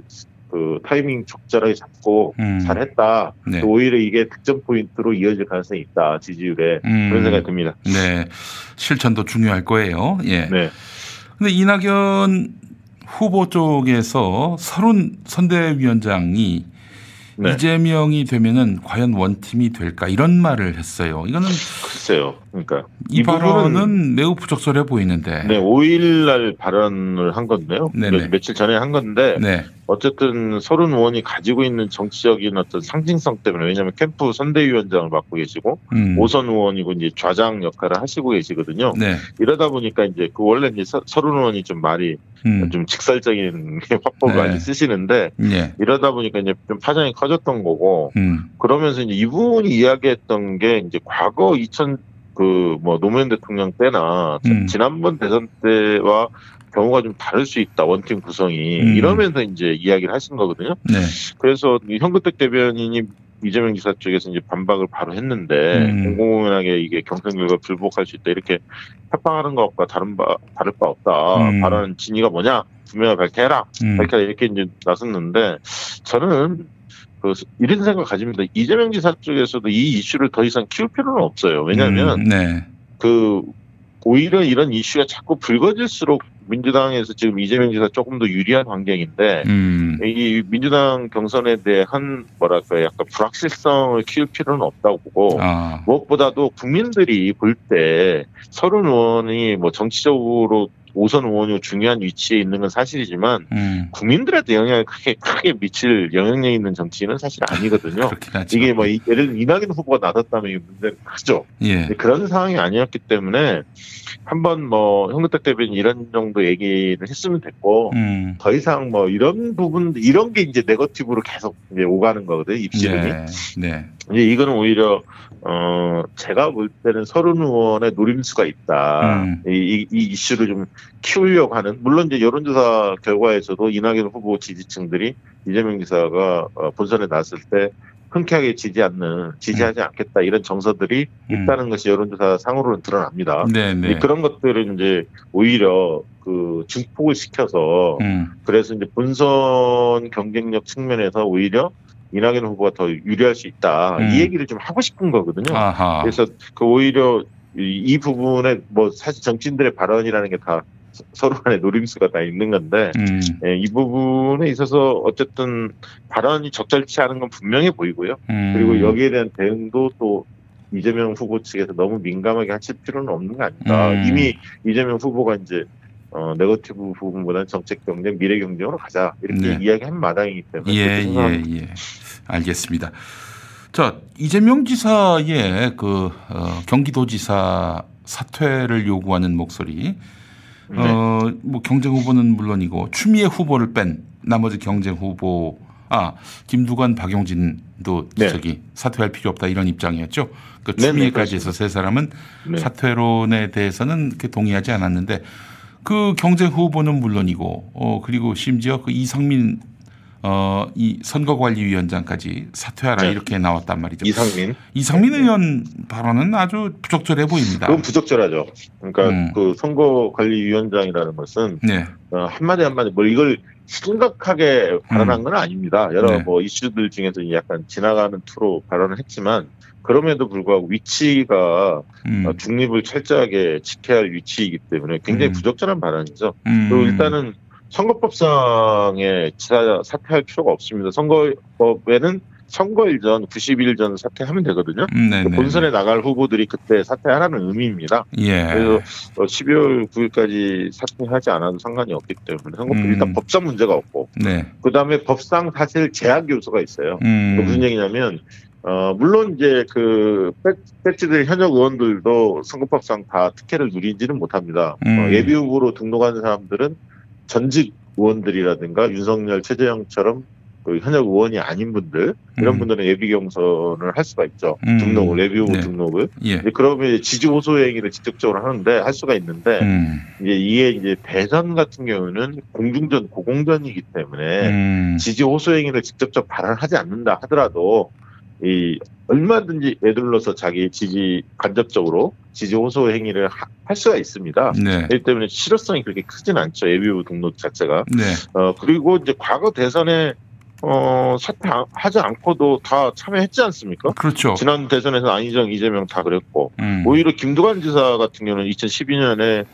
[SPEAKER 4] 그 타이밍 적절하게 잡고
[SPEAKER 1] 음.
[SPEAKER 4] 잘했다.
[SPEAKER 1] 네.
[SPEAKER 4] 또 오히려 이게 득점 포인트로 이어질 가능성이 있다 지지율에
[SPEAKER 1] 음.
[SPEAKER 4] 그런 생각이 듭니다.
[SPEAKER 1] 네. 실천도 중요할 거예요. 예.
[SPEAKER 4] 네,
[SPEAKER 1] 근데 이낙연 후보 쪽에서 서른 선대위원장이
[SPEAKER 4] 네.
[SPEAKER 1] 이재명이 되면은 과연 원팀이 될까 이런 말을 했어요. 이거는
[SPEAKER 4] 글쎄요. 그러니까
[SPEAKER 1] 이,
[SPEAKER 4] 이
[SPEAKER 1] 발언은 매우 부적절해 보이는데.
[SPEAKER 4] 네, 5일날 발언을 한 건데요.
[SPEAKER 1] 네네.
[SPEAKER 4] 며, 며칠 전에 한 건데
[SPEAKER 1] 네.
[SPEAKER 4] 어쨌든 서른 의원이 가지고 있는 정치적인 어떤 상징성 때문에 왜냐하면 캠프 선대위원장을 맡고 계시고
[SPEAKER 1] 음.
[SPEAKER 4] 오선 의원이고 이제 좌장 역할을 하시고 계시거든요.
[SPEAKER 1] 네.
[SPEAKER 4] 이러다 보니까 이제 그 원래 이제 서- 서른 의원이 좀 말이
[SPEAKER 1] 음.
[SPEAKER 4] 좀 직설적인 (laughs) 화법을
[SPEAKER 1] 네.
[SPEAKER 4] 많이 쓰시는데
[SPEAKER 1] 예.
[SPEAKER 4] 이러다 보니까 이제 좀 파장이 커졌던 거고
[SPEAKER 1] 음.
[SPEAKER 4] 그러면서 이제 이분이 이야기했던 게 이제 과거 2000 그 뭐 노무현 대통령 때나
[SPEAKER 1] 음.
[SPEAKER 4] 지난번 대선 때와 경우가 좀 다를 수 있다 원팀 구성이
[SPEAKER 1] 음.
[SPEAKER 4] 이러면서 이제 이야기를 하신 거거든요.
[SPEAKER 1] 네.
[SPEAKER 4] 그래서 이 현근택 대변인이 이재명 지사 쪽에서 이제 반박을 바로 했는데
[SPEAKER 1] 음.
[SPEAKER 4] 공공연하게 이게 경선 결과 불복할 수 있다 이렇게 협박하는 것과 다른 바 다를 바 없다
[SPEAKER 1] 음.
[SPEAKER 4] 발언 진위가 뭐냐 분명히 밝혀라
[SPEAKER 1] 음.
[SPEAKER 4] 밝혀라 이렇게 이제 나섰는데 저는 그 이런 생각 가집니다. 이재명 지사 쪽에서도 이 이슈를 더 이상 키울 필요는 없어요. 왜냐하면
[SPEAKER 1] 음. 네.
[SPEAKER 4] 그 오히려 이런 이슈가 자꾸 불거질수록 민주당에서 지금 이재명 지사 조금 더 유리한 환경인데
[SPEAKER 1] 음.
[SPEAKER 4] 이 민주당 경선에 대한 뭐랄까 약간 불확실성을 키울 필요는 없다고 보고
[SPEAKER 1] 아.
[SPEAKER 4] 무엇보다도 국민들이 볼 때 서른 의원이 뭐 정치적으로 오선 의원이 중요한 위치에 있는 건 사실이지만
[SPEAKER 1] 음.
[SPEAKER 4] 국민들한테 영향을 크게 크게 미칠 영향력 있는 정치인은 사실 아니거든요. (laughs) 이게 뭐 이- 예를 들어 이낙연 후보가 나섰다면 이게 문제는 크죠.
[SPEAKER 1] 예.
[SPEAKER 4] 그런 상황이 아니었기 때문에 한번 뭐 현근택 대변인 이런 정도 얘기를 했으면 됐고
[SPEAKER 1] 음.
[SPEAKER 4] 더 이상 뭐 이런 부분 이런 게 이제 네거티브로 계속 이제 오가는 거거든요 입시름이
[SPEAKER 1] 네. 네.
[SPEAKER 4] 이제 이거는 오히려 어 제가 볼 때는 서른 의원의 노림수가 있다
[SPEAKER 1] 음.
[SPEAKER 4] 이, 이, 이 이슈를 좀 키우려고 하는 물론 이제 여론조사 결과에서도 이낙연 후보 지지층들이 이재명 지사가 어, 본선에 나왔을 때 흔쾌하게 지지 않는 지지하지 않겠다 이런 정서들이
[SPEAKER 1] 음.
[SPEAKER 4] 있다는 것이 여론조사 상으로는 드러납니다.
[SPEAKER 1] 네, 네.
[SPEAKER 4] 그런 것들은 이제 오히려 그 증폭을 시켜서
[SPEAKER 1] 음.
[SPEAKER 4] 그래서 이제 본선 경쟁력 측면에서 오히려 이낙연 후보가 더 유리할 수 있다
[SPEAKER 1] 음.
[SPEAKER 4] 이 얘기를 좀 하고 싶은 거거든요.
[SPEAKER 1] 아하.
[SPEAKER 4] 그래서 그 오히려 이, 이 부분에 뭐 사실 정치인들의 발언이라는 게 다 서로 간의 노림수가 다 있는 건데
[SPEAKER 1] 음.
[SPEAKER 4] 예, 이 부분에 있어서 어쨌든 발언이 적절치 않은 건 분명해 보이고요.
[SPEAKER 1] 음.
[SPEAKER 4] 그리고 여기에 대한 대응도 또 이재명 후보 측에서 너무 민감하게 하실 필요는 없는 거 아닌가.
[SPEAKER 1] 음.
[SPEAKER 4] 이미 이재명 후보가 이제 어, 네거티브 부분보다는 정책 경쟁, 미래 경쟁으로 가자 이렇게
[SPEAKER 1] 네.
[SPEAKER 4] 이야기한 마당이기 때문에
[SPEAKER 1] 예, 예. 예. 알겠습니다. 자, 이재명 지사의 그 어, 경기도지사 사퇴를 요구하는 목소리.
[SPEAKER 4] 네.
[SPEAKER 1] 어, 뭐 경쟁 후보는 물론이고 추미애 후보를 뺀 나머지 경쟁 후보 아 김두관 박용진도
[SPEAKER 4] 네.
[SPEAKER 1] 저기 사퇴할 필요 없다 이런 입장이었죠. 그 추미애까지 해서 세 사람은
[SPEAKER 4] 네.
[SPEAKER 1] 사퇴론에 대해서는 그렇게 동의하지 않았는데 그 경쟁 후보는 물론이고 어 그리고 심지어 그 이상민 어 이 선거관리위원장까지 사퇴하라
[SPEAKER 4] 네.
[SPEAKER 1] 이렇게 나왔단 말이죠.
[SPEAKER 4] 이상민
[SPEAKER 1] 이상민 의원 발언은 아주 부적절해 보입니다.
[SPEAKER 4] 그건 부적절하죠. 그러니까
[SPEAKER 1] 음.
[SPEAKER 4] 그 선거관리위원장이라는 것은
[SPEAKER 1] 네.
[SPEAKER 4] 어, 한마디 한마디 뭐 이걸 심각하게 발언한 건 아닙니다. 여러
[SPEAKER 1] 네.
[SPEAKER 4] 뭐 이슈들 중에서 약간 지나가는 투로 발언을 했지만 그럼에도 불구하고 위치가
[SPEAKER 1] 음.
[SPEAKER 4] 어, 중립을 철저하게 지켜야 할 위치이기 때문에 굉장히
[SPEAKER 1] 음.
[SPEAKER 4] 부적절한 발언이죠.
[SPEAKER 1] 음.
[SPEAKER 4] 그리고 일단은 선거법상에 지사 사퇴할 필요가 없습니다. 선거법에는 선거일 전 90일 전 사퇴하면 되거든요.
[SPEAKER 1] 음, 네네.
[SPEAKER 4] 본선에 나갈 후보들이 그때 사퇴하라는 의미입니다.
[SPEAKER 1] 예.
[SPEAKER 4] 그래서 어, 12월 9일까지 사퇴하지 않아도 상관이 없기 때문에 선거법
[SPEAKER 1] 음.
[SPEAKER 4] 일단 법상 문제가 없고
[SPEAKER 1] 네.
[SPEAKER 4] 그 다음에 법상 사실 제약 요소가 있어요.
[SPEAKER 1] 음.
[SPEAKER 4] 무슨 얘기냐면 어 물론 이제 그 백- 백지들 현역 의원들도 선거법상 다 특혜를 누리지는 못합니다.
[SPEAKER 1] 음.
[SPEAKER 4] 어, 예비 후보로 등록하는 사람들은 전직 의원들이라든가 윤석열, 최재형처럼 그 현역 의원이 아닌 분들 이런
[SPEAKER 1] 음.
[SPEAKER 4] 분들은 예비 경선을 할 수가 있죠.
[SPEAKER 1] 음.
[SPEAKER 4] 등록을 예비 후보
[SPEAKER 1] 네.
[SPEAKER 4] 등록을.
[SPEAKER 1] 예.
[SPEAKER 4] 그러면 지지 호소 행위를 직접적으로 하는데 할 수가 있는데
[SPEAKER 1] 음.
[SPEAKER 4] 이제 이게 이제 대선 같은 경우는 공중전 고공전이기 때문에
[SPEAKER 1] 음.
[SPEAKER 4] 지지 호소 행위를 직접적 발언하지 않는다 하더라도 이 얼마든지 애들러서 자기 지지 간접적으로 지지 호소 행위를 하- 할 수가 있습니다.
[SPEAKER 1] 네.
[SPEAKER 4] 그렇기 때문에 실효성이 그렇게 크진 않죠 예비후 등록 자체가.
[SPEAKER 1] 네.
[SPEAKER 4] 어 그리고 이제 과거 대선에 어 사퇴하지 않고도 다 참여했지 않습니까?
[SPEAKER 1] 그렇죠.
[SPEAKER 4] 지난 대선에서 안희정, 이재명 다 그랬고
[SPEAKER 1] 음.
[SPEAKER 4] 오히려 김두관 지사 같은 경우는 2012년에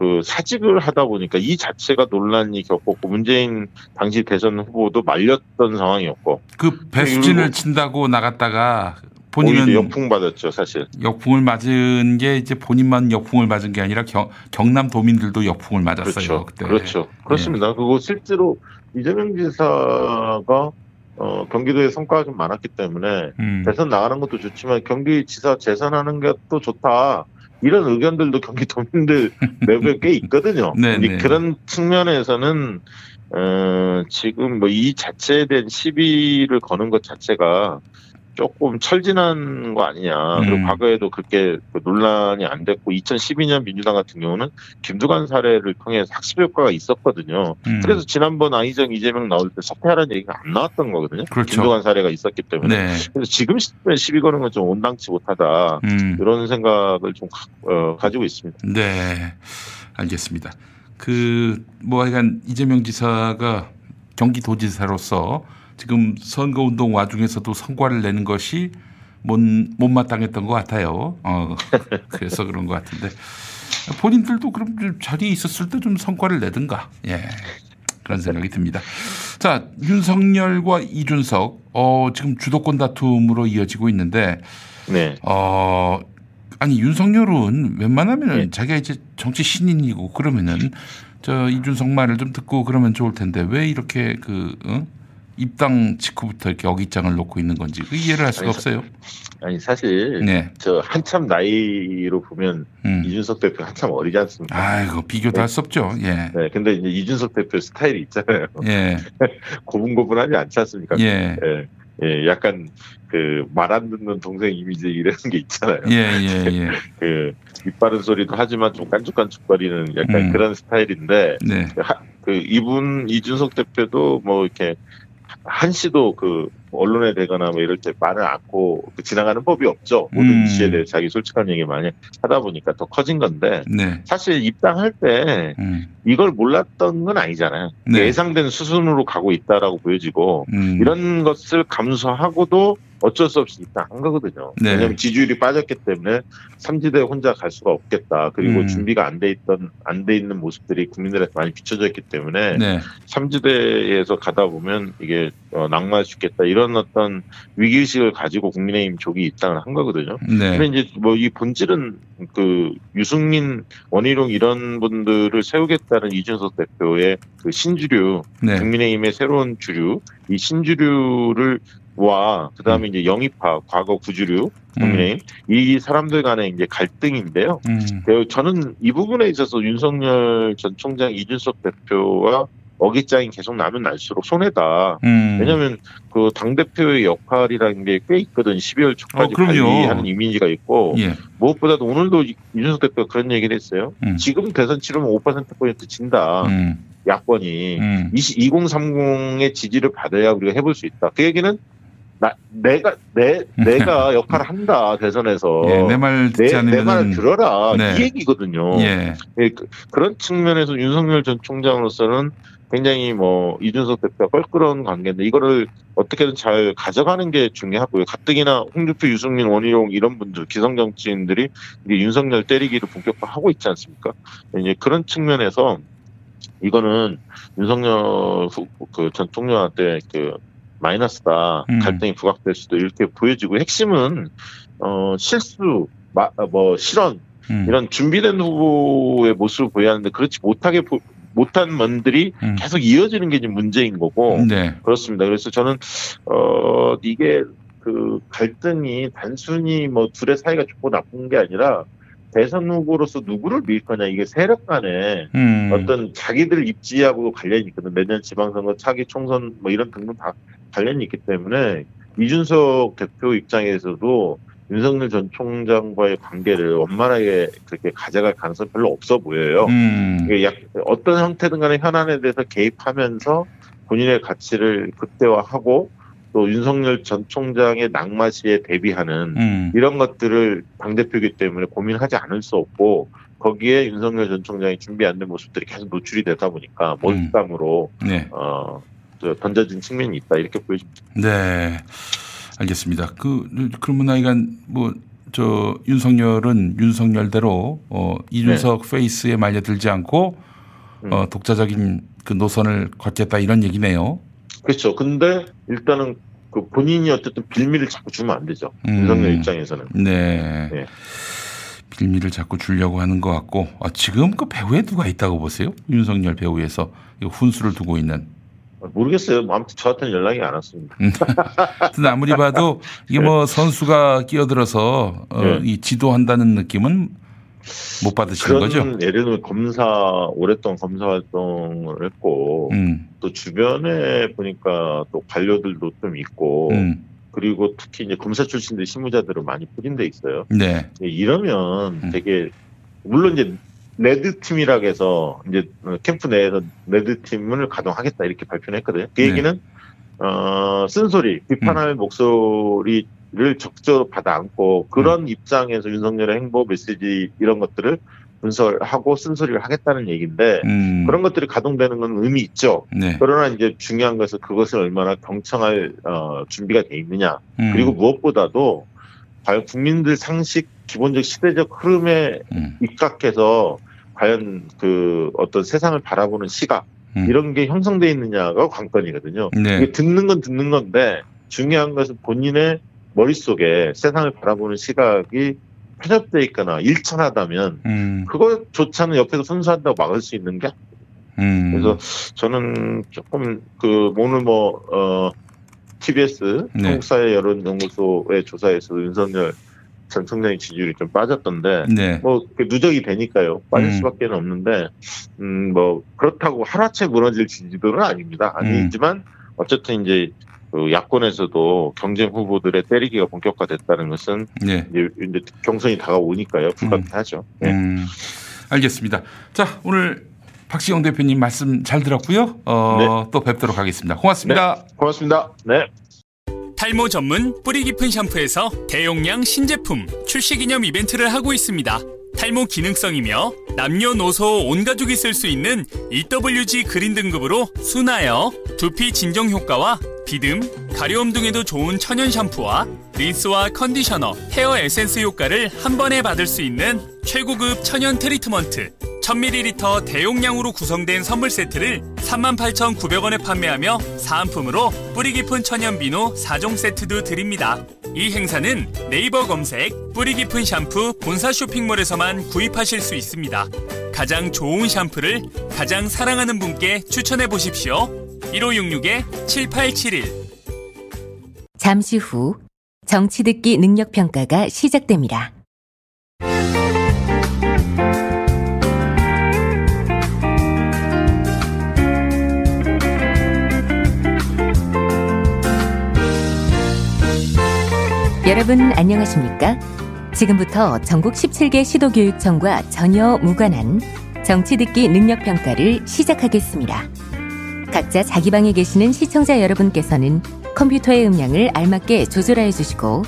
[SPEAKER 4] 그 사직을 하다 보니까 이 자체가 논란이 겪었고 문재인 당시 대선 후보도 말렸던 상황이었고
[SPEAKER 1] 그 배수진을 친다고 나갔다가 본인은
[SPEAKER 4] 역풍 받았죠 사실.
[SPEAKER 1] 역풍을 맞은 게 이제 본인만 역풍을 맞은 게 아니라 경, 경남 도민들도 역풍을 맞았어요.
[SPEAKER 4] 그렇죠.
[SPEAKER 1] 그때.
[SPEAKER 4] 그렇죠. 그렇습니다. 그리고 실제로 이재명 지사가 어, 경기도에 성과가 좀 많았기 때문에
[SPEAKER 1] 음.
[SPEAKER 4] 대선 나가는 것도 좋지만 경기지사 재선하는 게 또 좋다. 이런 의견들도 경기도민들 (laughs) 내부에 꽤 있거든요.
[SPEAKER 1] 네, 네.
[SPEAKER 4] 그런 측면에서는 어, 지금 뭐 이 자체에 대한 시비를 거는 것 자체가 조금 철진한 거 아니냐.
[SPEAKER 1] 음.
[SPEAKER 4] 그리고 과거에도 그렇게 그 논란이 안 됐고 2012년 민주당 같은 경우는 김두관 사례를 통해 학습 효과가 있었거든요.
[SPEAKER 1] 음.
[SPEAKER 4] 그래서 지난번 아이정 이재명 나올 때 사퇴하라는 얘기가 안 나왔던 거거든요.
[SPEAKER 1] 그렇죠.
[SPEAKER 4] 김두관 사례가 있었기 때문에.
[SPEAKER 1] 네.
[SPEAKER 4] 그래서 지금 시점에 시비 거는 건 좀 온당치 못하다.
[SPEAKER 1] 음.
[SPEAKER 4] 이런 생각을 좀 가, 지고 있습니다.
[SPEAKER 1] 네. 알겠습니다. 그 뭐 하여간 이재명 지사가 경기도지사로서 지금 선거운동 와중에서도 성과를 내는 것이 못, 못마땅했던 것 같아요. 어, (laughs) 그래서 그런 것 같은데 본인들도 그럼 좀 자리에 있었을 때 좀 성과를 내든가. 예. 그런 생각이 듭니다. 자, 윤석열과 이준석, 어, 지금 주도권 다툼으로 이어지고 있는데,
[SPEAKER 4] 네.
[SPEAKER 1] 어, 아니 윤석열은 웬만하면
[SPEAKER 4] 예.
[SPEAKER 1] 은 자기가 이제 정치 신인이고 그러면은 저 이준석 말을 좀 듣고 그러면 좋을 텐데 왜 이렇게 그 어? 입당 직후부터 이렇게 어깃장을 놓고 있는 건지 그 이해를 할 수가
[SPEAKER 4] 아니,
[SPEAKER 1] 없어요.
[SPEAKER 4] 아니 사실
[SPEAKER 1] 네.
[SPEAKER 4] 저 한참 나이로 보면
[SPEAKER 1] 음.
[SPEAKER 4] 이준석 대표 한참 어리지 않습니까?
[SPEAKER 1] 아이고 비교도 할수 없죠. 예.
[SPEAKER 4] 네, 근데 이제 이준석 대표 스타일이 있잖아요.
[SPEAKER 1] 예. (laughs)
[SPEAKER 4] 고분고분하지 않지 않습니까?
[SPEAKER 1] 예.
[SPEAKER 4] 예, 예, 약간 그 말 안 듣는 동생 이미지 이런 게 있잖아요.
[SPEAKER 1] 예, 예, 예. (laughs)
[SPEAKER 4] 그 입바른 소리도 하지만 좀 깐죽깐죽거리는 약간
[SPEAKER 1] 음.
[SPEAKER 4] 그런 스타일인데
[SPEAKER 1] 네.
[SPEAKER 4] 하- 그 이분 이준석 대표도 뭐 이렇게 한시도 그 언론에 대거나 뭐 이럴 때 말을 않고 그 지나가는 법이 없죠. 모든
[SPEAKER 1] 음.
[SPEAKER 4] 이슈에 대해 자기 솔직한 얘기 많이 하다 보니까 더 커진 건데
[SPEAKER 1] 네.
[SPEAKER 4] 사실 입당할 때
[SPEAKER 1] 음.
[SPEAKER 4] 이걸 몰랐던 건 아니잖아요.
[SPEAKER 1] 네.
[SPEAKER 4] 예상된 수순으로 가고 있다라고 보여지고
[SPEAKER 1] 음.
[SPEAKER 4] 이런 것을 감수하고도 어쩔 수 없이 입당한 거거든요.
[SPEAKER 1] 네.
[SPEAKER 4] 왜냐하면 지지율이 빠졌기 때문에 삼지대 혼자 갈 수가 없겠다. 그리고
[SPEAKER 1] 음.
[SPEAKER 4] 준비가 안 돼 있던 안 돼 있는 모습들이 국민들한테 많이 비춰져 있기 때문에
[SPEAKER 1] 네.
[SPEAKER 4] 삼지대에서 가다 보면 이게 어, 낙마할 수 있겠다 이런 어떤 위기의식을 가지고 국민의힘 쪽이 입당을 한 거거든요.
[SPEAKER 1] 네.
[SPEAKER 4] 근데 이제 뭐 이 본질은 그 유승민 원희룡 이런 분들을 세우겠다는 이준석 대표의 그 신주류
[SPEAKER 1] 네.
[SPEAKER 4] 국민의힘의 새로운 주류 이 신주류를 와 그다음에
[SPEAKER 1] 음.
[SPEAKER 4] 이제 영입파 과거 구주류 국민의힘 이 사람들 간의 이제 갈등인데요.
[SPEAKER 1] 음.
[SPEAKER 4] 그 저는 이 부분에 있어서 윤석열 전 총장 이준석 대표와 어깃장이 계속 나면 날수록 손해다.
[SPEAKER 1] 음.
[SPEAKER 4] 왜냐하면 그 당 대표의 역할이라는 게 꽤 있거든. 12월 초까지
[SPEAKER 1] 어.
[SPEAKER 4] 관리하는 이미지가 있고
[SPEAKER 1] 예.
[SPEAKER 4] 무엇보다도 오늘도 이- 이준석 대표가 그런 얘기를 했어요.
[SPEAKER 1] 음.
[SPEAKER 4] 지금 대선 치르면 5%포인트 진다.
[SPEAKER 1] 음.
[SPEAKER 4] 야권이
[SPEAKER 1] 음.
[SPEAKER 4] 2030의 지지를 받아야 우리가 해볼 수 있다. 그 얘기는 나 내가 내 (laughs) 내가 역할을 한다 대선에서
[SPEAKER 1] 예, 내말 듣지
[SPEAKER 4] 내,
[SPEAKER 1] 않으면
[SPEAKER 4] 내 말을 들어라
[SPEAKER 1] 네.
[SPEAKER 4] 이 얘기거든요.
[SPEAKER 1] 예.
[SPEAKER 4] 예, 그, 그런 측면에서 윤석열 전 총장으로서는 굉장히 뭐 이준석 대표가 껄끄러운 관계인데 이거를 어떻게든 잘 가져가는 게 중요하고요. 가뜩이나 홍준표, 유승민, 원희룡 이런 분들 기성 정치인들이 이제 윤석열 때리기를 본격화하고 있지 않습니까? 이제 그런 측면에서 이거는 윤석열 그 전 총장한테 그 마이너스다
[SPEAKER 1] 음.
[SPEAKER 4] 갈등이 부각될 수도 이렇게 보여지고 핵심은 어 실수 마, 뭐 실언
[SPEAKER 1] 음.
[SPEAKER 4] 이런 준비된 후보의 모습을 보여야 하는데 그렇지 못하게 보- 못한 면들이
[SPEAKER 1] 음.
[SPEAKER 4] 계속 이어지는 게 지금 문제인 거고
[SPEAKER 1] 네.
[SPEAKER 4] 그렇습니다. 그래서 저는 어 이게 그 갈등이 단순히 뭐 둘의 사이가 좋고 나쁜 게 아니라 대선 후보로서 누구를 밀 거냐 이게 세력 간에
[SPEAKER 1] 음.
[SPEAKER 4] 어떤 자기들 입지하고 관련이 있거든. 내년 지방선거 차기 총선 뭐 이런 등등 다 관련이 있기 때문에 이준석 대표 입장에서도 윤석열 전 총장과의 관계를 원만하게 그렇게 가져갈 가능성이 별로 없어 보여요.
[SPEAKER 1] 음.
[SPEAKER 4] 약 어떤 형태든 간에 현안에 대해서 개입하면서 본인의 가치를 극대화하고 또 윤석열 전 총장의 낙마 시에 대비하는
[SPEAKER 1] 음.
[SPEAKER 4] 이런 것들을 당대표이기 때문에 고민하지 않을 수 없고 거기에 윤석열 전 총장이 준비 안 된 모습들이 계속 노출이 되다 보니까 몰감으로
[SPEAKER 1] 네.
[SPEAKER 4] 어, 저 던져진 측면이 있다 이렇게 보여집니다.
[SPEAKER 1] 네. 알겠습니다. 그 그러면 하여간 뭐 저 윤석열은 윤석열대로 어 이준석 페이스에 말려들지 않고
[SPEAKER 4] 네. 음.
[SPEAKER 1] 어 독자적인 그 노선을 걷겠다 이런 얘기네요.
[SPEAKER 4] 그렇죠. 근데 일단은 그 본인이 어쨌든 빌미를 자꾸 주면 안 되죠.
[SPEAKER 1] 음.
[SPEAKER 4] 윤석열 입장에서는.
[SPEAKER 1] 네.
[SPEAKER 4] 네.
[SPEAKER 1] 빌미를 자꾸 주려고 하는 것 같고 아, 지금 그 배우에 누가 있다고 보세요? 윤석열 배우에서 이 훈수를 두고 있는.
[SPEAKER 4] 모르겠어요. 뭐 아무튼 저한테는 연락이 안 왔습니다.
[SPEAKER 1] 하여튼 아무리 봐도 이게 뭐 선수가 끼어들어서 어,
[SPEAKER 4] 네.
[SPEAKER 1] 이 지도한다는 느낌은 못 받으시는 거죠?
[SPEAKER 4] 예를 들면 검사 오랫동안 검사 활동을 했고
[SPEAKER 1] 음,
[SPEAKER 4] 또 주변에 보니까 또 관료들도 좀 있고
[SPEAKER 1] 음,
[SPEAKER 4] 그리고 특히 이제 검사 출신들 실무자들은 많이 포진돼 있어요.
[SPEAKER 1] 네,
[SPEAKER 4] 이러면
[SPEAKER 1] 음.
[SPEAKER 4] 되게 물론 이제 red team이라고 해서 이제 캠프 내에서 red team을 가동하겠다 이렇게 발표를 했거든요. 그
[SPEAKER 1] 네.
[SPEAKER 4] 얘기는 어 쓴소리 비판할 목소리 를 적극적으로 받아 안고 그런 입장에서 윤석열의 행보 메시지 이런 것들을 분석하고 쓴소리를 하겠다는 얘기인데
[SPEAKER 1] 음,
[SPEAKER 4] 그런 것들이 가동되는 건 의미 있죠.
[SPEAKER 1] 네,
[SPEAKER 4] 그러나 이제 중요한 것은 그것을 얼마나 경청할 어, 준비가 돼 있느냐.
[SPEAKER 1] 음,
[SPEAKER 4] 그리고 무엇보다도 과연 국민들 상식 기본적 시대적 흐름에
[SPEAKER 1] 음,
[SPEAKER 4] 입각해서 과연 그 어떤 세상을 바라보는 시각
[SPEAKER 1] 음.
[SPEAKER 4] 이런 게 형성돼 있느냐가 관건이거든요.
[SPEAKER 1] 네,
[SPEAKER 4] 듣는 건 듣는 건데 중요한 것은 본인의 머릿속에 세상을 바라보는 시각이 편협돼 있거나 일천하다면
[SPEAKER 1] 음,
[SPEAKER 4] 그거조차는 옆에서 순수한다고 막을 수 있는 게
[SPEAKER 1] 음.
[SPEAKER 4] 그래서 저는 조금 그 오늘 뭐 어, TBS
[SPEAKER 1] 네.
[SPEAKER 4] 한국사회 여론연구소의 조사에서 윤석열 전 총장의 지지율이 좀 빠졌던데
[SPEAKER 1] 네.
[SPEAKER 4] 뭐 누적이 되니까요 빠질
[SPEAKER 1] 음.
[SPEAKER 4] 수밖에 없는데 음 뭐 그렇다고 하루아침에 무너질 지지도는 아닙니다
[SPEAKER 1] 음.
[SPEAKER 4] 아니지만 어쨌든 이제 그 야권에서도 경쟁 후보들의 때리기가 본격화됐다는 것은
[SPEAKER 1] 네.
[SPEAKER 4] 이제, 이제 경선이 다가오니까요 불가피하죠. 네.
[SPEAKER 1] 음, 알겠습니다. 자, 오늘 박시영 대표님 말씀 잘 들었고요. 어, 또 뵙도록 하겠습니다. 고맙습니다.
[SPEAKER 4] 고맙습니다. 네.
[SPEAKER 3] 탈모 전문 뿌리 깊은 샴푸에서 대용량 신제품 출시 기념 이벤트를 하고 있습니다. 탈모 기능성이며 남녀노소 온 가족이 쓸 수 있는 EWG 그린 등급으로 순하여 두피 진정 효과와 비듬, 가려움 등에도 좋은 천연 샴푸와 린스와 컨디셔너, 헤어 에센스 효과를 한 번에 받을 수 있는 최고급 천연 트리트먼트 1000ml 대용량으로 구성된 선물 세트를 38,900원에 판매하며 사은품으로 뿌리 깊은 천연 비누 4종 세트도 드립니다. 이 행사는 네이버 검색 뿌리 깊은 샴푸 본사 쇼핑몰에서만 구입하실 수 있습니다. 가장 좋은 샴푸를 가장 사랑하는 분께 추천해 보십시오. 1566-7871
[SPEAKER 5] 잠시 후 정치 듣기 능력 평가가 시작됩니다. 여러분 안녕하십니까? 지금부터 전국 17개 시도교육청과 전혀 무관한 정치 듣기 능력 평가를 시작하겠습니다. 각자 자기 방에 계시는 시청자 여러분께서는 컴퓨터의 음량을 알맞게 조절하여 주시고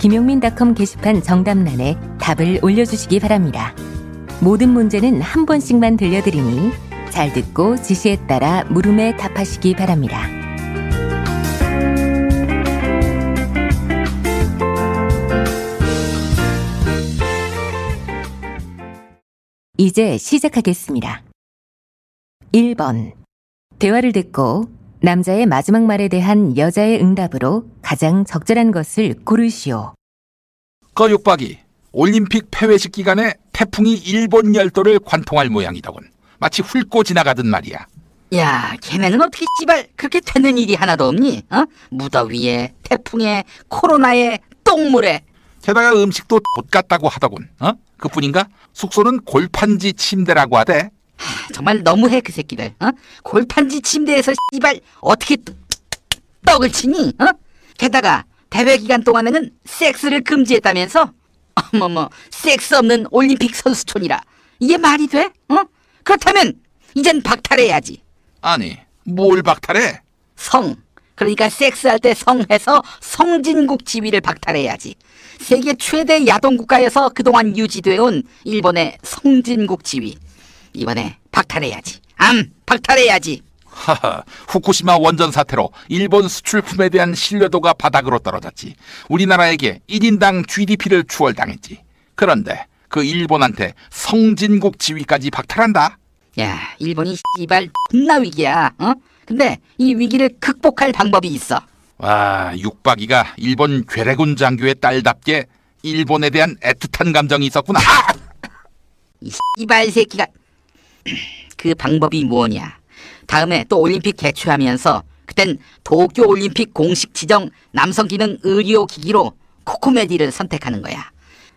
[SPEAKER 5] 김용민닷컴 게시판 정답란에 답을 올려주시기 바랍니다. 모든 문제는 한 번씩만 들려드리니 잘 듣고 지시에 따라 물음에 답하시기 바랍니다. 이제 시작하겠습니다. 1번. 대화를 듣고 남자의 마지막 말에 대한 여자의 응답으로 가장 적절한 것을 고르시오.
[SPEAKER 1] 그 육박이 올림픽 폐회식 기간에 태풍이 일본 열도를 관통할 모양이더군. 마치 훑고 지나가듯 말이야.
[SPEAKER 6] 야, 걔네는 어떻게 씨발 그렇게 되는 일이 하나도 없니? 어? 무더위에, 태풍에, 코로나에, 똥물에.
[SPEAKER 1] 게다가 음식도 못 갔다고 하더군. 어? 그뿐인가? 숙소는 골판지 침대라고 하대.
[SPEAKER 6] 정말 너무해 그 새끼들. 어? 골판지 침대에서 씨발 어떻게 떡을 치니? 어? 게다가 대회 기간 동안에는 섹스를 금지했다면서? 어머머, 섹스 없는 올림픽 선수촌이라 이게 말이 돼? 어? 그렇다면 이젠 박탈해야지.
[SPEAKER 1] 아니, 뭘 박탈해?
[SPEAKER 6] 성. 그러니까 섹스할 때 성해서 성진국 지위를 박탈해야지. 세계 최대 야동 국가에서 그동안 유지되어 온 일본의 성진국 지위. 이번에 박탈해야지. 암 박탈해야지.
[SPEAKER 1] 하하, 후쿠시마 원전 사태로 일본 수출품에 대한 신뢰도가 바닥으로 떨어졌지. 우리나라에게 1인당 GDP를 추월당했지. 그런데 그 일본한테 성진국 지위까지 박탈한다?
[SPEAKER 6] 야, 일본이 씨발 존나 위기야. 어? 근데 이 위기를 극복할 방법이 있어.
[SPEAKER 1] 와, 육박이가 일본 괴뢰군 장교의 딸답게 일본에 대한 애틋한 감정이 있었구나. 아!
[SPEAKER 6] 이 씨발 새끼가 그 방법이 뭐냐? 다음에 또 올림픽 개최하면서 그땐 도쿄 올림픽 공식 지정 남성 기능 의료 기기로 코코메디를 선택하는 거야.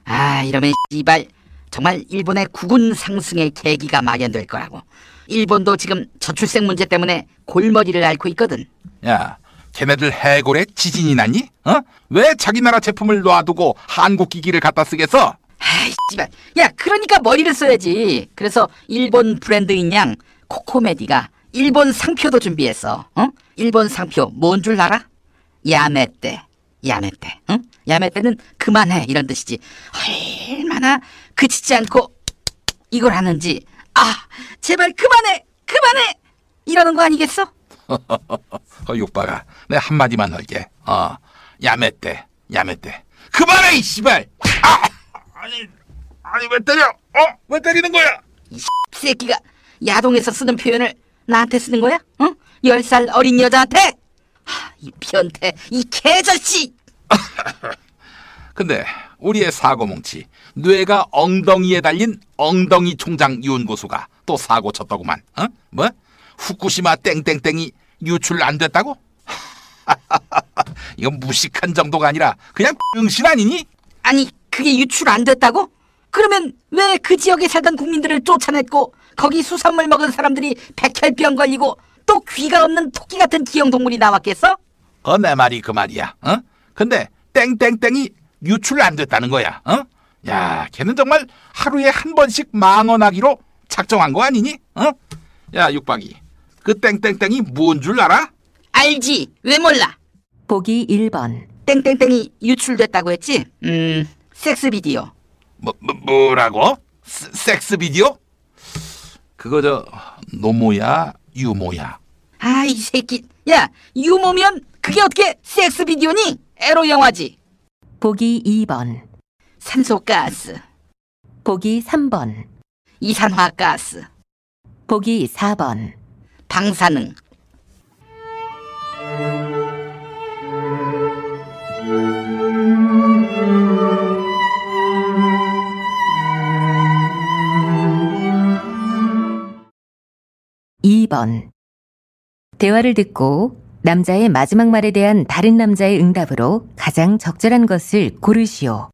[SPEAKER 6] 아, 이러면 씨발 정말 일본의 국운 상승의 계기가 마련될 거라고. 일본도 지금 저출생 문제 때문에 골머리를 앓고 있거든.
[SPEAKER 1] 야, 걔네들 해골에 지진이 났니? 어? 왜 자기 나라 제품을 놔두고 한국 기기를 갖다 쓰겠어?
[SPEAKER 6] 아이 씨발 야 그러니까 머리를 써야지 그래서 일본 브랜드인 양 코코메디가 일본 상표도 준비했어 어? 일본 상표 뭔 줄 알아? 야메떼 야메떼 응? 야메떼는 그만해 이런 뜻이지 얼마나 그치지 않고 이걸 하는지 아 제발 그만해 그만해 이러는 거 아니겠어? (laughs)
[SPEAKER 1] 그 육박아, 내 한마디만 할게. 어, 야매떼, 야매떼. 그만해, 이 씨발! 아! 아니, 아니, 왜 때려? 어? 왜 때리는 거야?
[SPEAKER 6] 새끼가 야동에서 쓰는 표현을 나한테 쓰는 거야? 어? 열살 어린 여자한테? 하, 이 변태, 이 개자씨! (laughs)
[SPEAKER 1] 근데 우리의 사고뭉치 뇌가 엉덩이에 달린 엉덩이 총장 윤고수가 또 사고 쳤더구만. 어? 뭐? 후쿠시마 땡땡땡이 유출 안 됐다고? (laughs) 이건 무식한 정도가 아니라 그냥 병신 아니니?
[SPEAKER 6] 아니 그게 유출 안 됐다고? 그러면 왜 그 지역에 살던 국민들을 쫓아냈고 거기 수산물 먹은 사람들이 백혈병 걸리고 또 귀가 없는 토끼 같은 기형 동물이 나왔겠어?
[SPEAKER 1] 어, 내 말이 그 말이야. 어? 근데 땡땡땡이 유출 안 됐다는 거야. 어? 야, 걔는 정말 하루에 한 번씩 망언하기로 작정한 거 아니니? 어? 야, 육박이. 그 땡땡땡이 뭔 줄 알아?
[SPEAKER 6] 알지 왜 몰라
[SPEAKER 5] 보기 1번,
[SPEAKER 6] 땡땡땡이 유출됐다고 했지? 음 섹스 비디오
[SPEAKER 1] 뭐, 뭐 뭐라고? 스- 섹스 비디오? 그거 저 노모야, 유모야.
[SPEAKER 6] 아 이 새끼 야 유모면 그게 어떻게 섹스 비디오니? 에로 영화지
[SPEAKER 5] 보기 2번,
[SPEAKER 6] 산소가스
[SPEAKER 5] 보기 3번,
[SPEAKER 6] 이산화가스
[SPEAKER 5] 보기 4번,
[SPEAKER 6] 방사능
[SPEAKER 5] 이번 대화를 듣고 남자의 마지막 말에 대한 다른 남자의 응답으로 가장 적절한 것을 고르시오.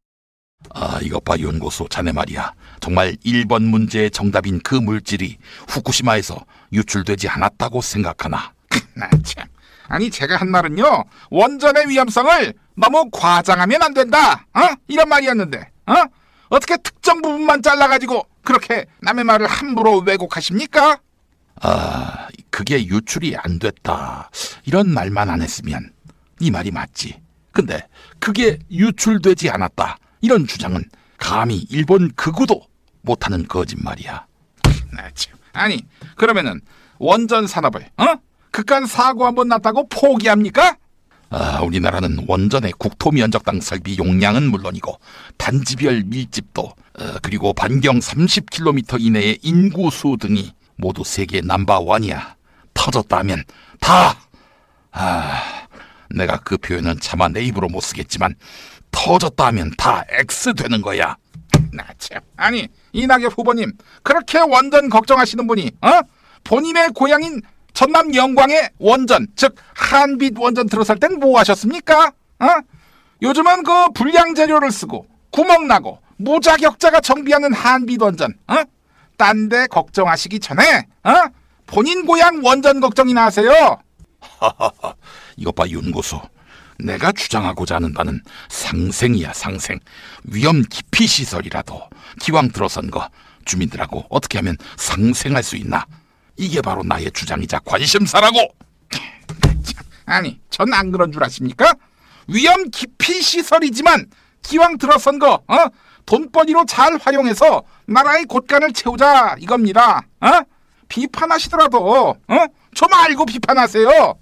[SPEAKER 1] 아, 이것 봐, 연고소. 자네 말이야. 정말 1번 문제의 정답인 그 물질이 후쿠시마에서 유출되지 않았다고 생각하나? 나 (laughs) 참. 아니, 제가 한 말은요, 원전의 위험성을 너무 과장하면 안 된다. 어? 이런 말이었는데, 어? 어떻게 특정 부분만 잘라가지고 그렇게 남의 말을 함부로 왜곡하십니까? 아, 그게 유출이 안 됐다. 이런 말만 안 했으면 네 말이 맞지. 근데 그게 유출되지 않았다. 이런 주장은 감히 일본 극우도 못하는 거짓말이야. 나 (laughs) 참. 아니 그러면은 원전 산업을 어? 극한 사고 한번 났다고 포기합니까? 아, 우리나라는 원전의 국토 면적당 설비 용량은 물론이고 단지별 밀집도 어, 그리고 반경 30km 이내의 인구 수 등이 모두 세계 넘버원이야. 터졌다 하면 다 아, 내가 그 표현은 차마 내 입으로 못 쓰겠지만 터졌다 하면 다 X 되는 거야. 나 참. 아니 이낙엽 후보님 그렇게 원전 걱정하시는 분이 어? 본인의 고향인 전남 영광의 원전 즉 한빛 원전 들어설 땐 뭐 하셨습니까? 어? 요즘은 그 불량 재료를 쓰고 구멍 나고 무자격자가 정비하는 한빛 원전 어? 딴 데 걱정하시기 전에 어? 본인 고향 원전 걱정이나 하세요. 이것 봐 윤고수. 내가 주장하고자 하는 바는 상생이야 상생. 위험 기피 시설이라도 기왕 들어선 거 주민들하고 어떻게 하면 상생할 수 있나? 이게 바로 나의 주장이자 관심사라고. 참, 아니, 전 안 그런 줄 아십니까? 위험 기피 시설이지만 기왕 들어선 거 어? 돈벌이로 잘 활용해서 나라의 곳간을 채우자 이겁니다. 어? 비판하시더라도 어? 좀 알고 비판하세요.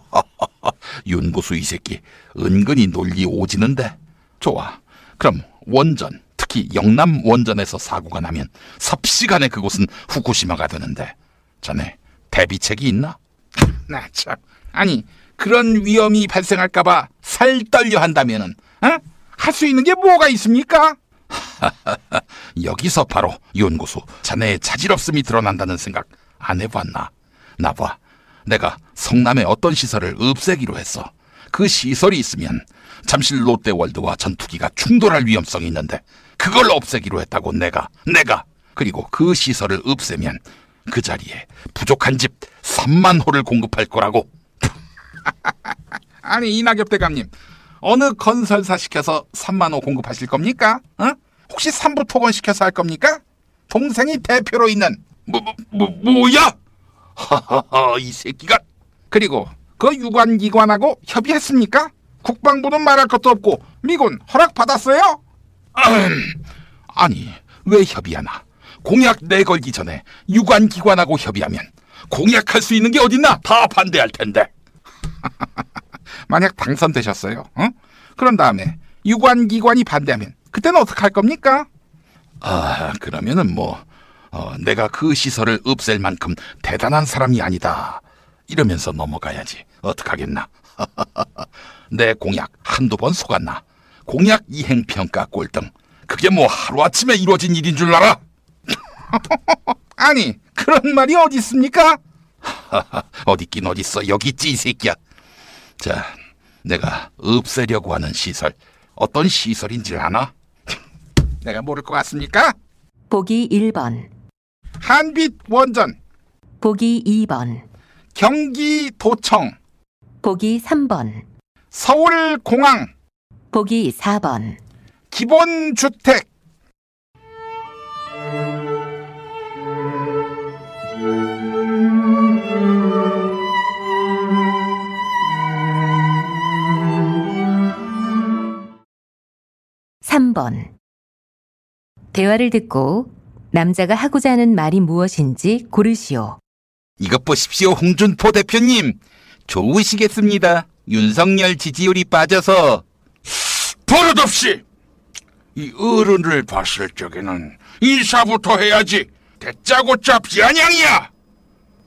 [SPEAKER 1] (laughs) 윤고수 이 새끼 은근히 논리 오지는데 좋아 그럼 원전 특히 영남 원전에서 사고가 나면 삽시간에 그곳은 후쿠시마가 되는데 자네 대비책이 있나? (laughs) 나 참 아니 그런 위험이 발생할까봐 살 떨려 한다면은 어? 할수 있는 게 뭐가 있습니까? (laughs) 여기서 바로 윤고수 자네의 자질없음이 드러난다는 생각 안 해봤나? 나봐 내가 성남의 어떤 시설을 없애기로 했어. 그 시설이 있으면 잠실 롯데월드와 전투기가 충돌할 위험성이 있는데 그걸 없애기로 했다고 내가 내가 그리고 그 시설을 없애면 그 자리에 부족한 집 3만 호를 공급할 거라고. (laughs) 아니 이낙엽 대감님 어느 건설사 시켜서 3만 호 공급하실 겁니까? 어? 혹시 삼부 토건 시켜서 할 겁니까? 동생이 대표로 있는 뭐, 뭐, 뭐 뭐야? 하하하 이 새끼가 그리고 그 유관기관하고 협의했습니까? 국방부는 말할 것도 없고 미군 허락 받았어요? 아니 왜 협의하나? 공약 내걸기 전에 유관기관하고 협의하면 공약할 수 있는 게 어딨나? 다 반대할 텐데. (laughs) 만약 당선되셨어요. 어? 그런 다음에 유관기관이 반대하면 그때는 어떻게 할 겁니까? 아 그러면은 뭐 어, 내가 그 시설을 없앨 만큼 대단한 사람이 아니다. 이러면서 넘어가야지. 어떡하겠나. (laughs) 내 공약 한두 번 속았나. 공약 이행 평가 꼴등. 그게 뭐 하루아침에 이루어진 일인 줄 알아? (laughs) 아니, 그런 말이 어디 있습니까? (laughs) 어디 있긴 어딨어. 여기 있지, 이 새끼야. 자, 내가 없애려고 하는 시설. 어떤 시설인지 아나? 내가 모를 것 같습니까?
[SPEAKER 5] 보기 1번,
[SPEAKER 1] 한빛 원전,
[SPEAKER 5] 보기 2번,
[SPEAKER 1] 경기도청,
[SPEAKER 5] 보기 3번,
[SPEAKER 1] 서울공항,
[SPEAKER 5] 보기 4번,
[SPEAKER 1] 기본주택.
[SPEAKER 5] 삼 번. 대화를 듣고 남자가 하고자 하는 말이 무엇인지 고르시오.
[SPEAKER 1] 이것 보십시오, 홍준포 대표님. 좋으시겠습니다. 윤석열 지지율이 빠져서. 버릇없이! 이 어른을 봤을 적에는 인사부터 해야지. 대짜고짜 비아냥이야!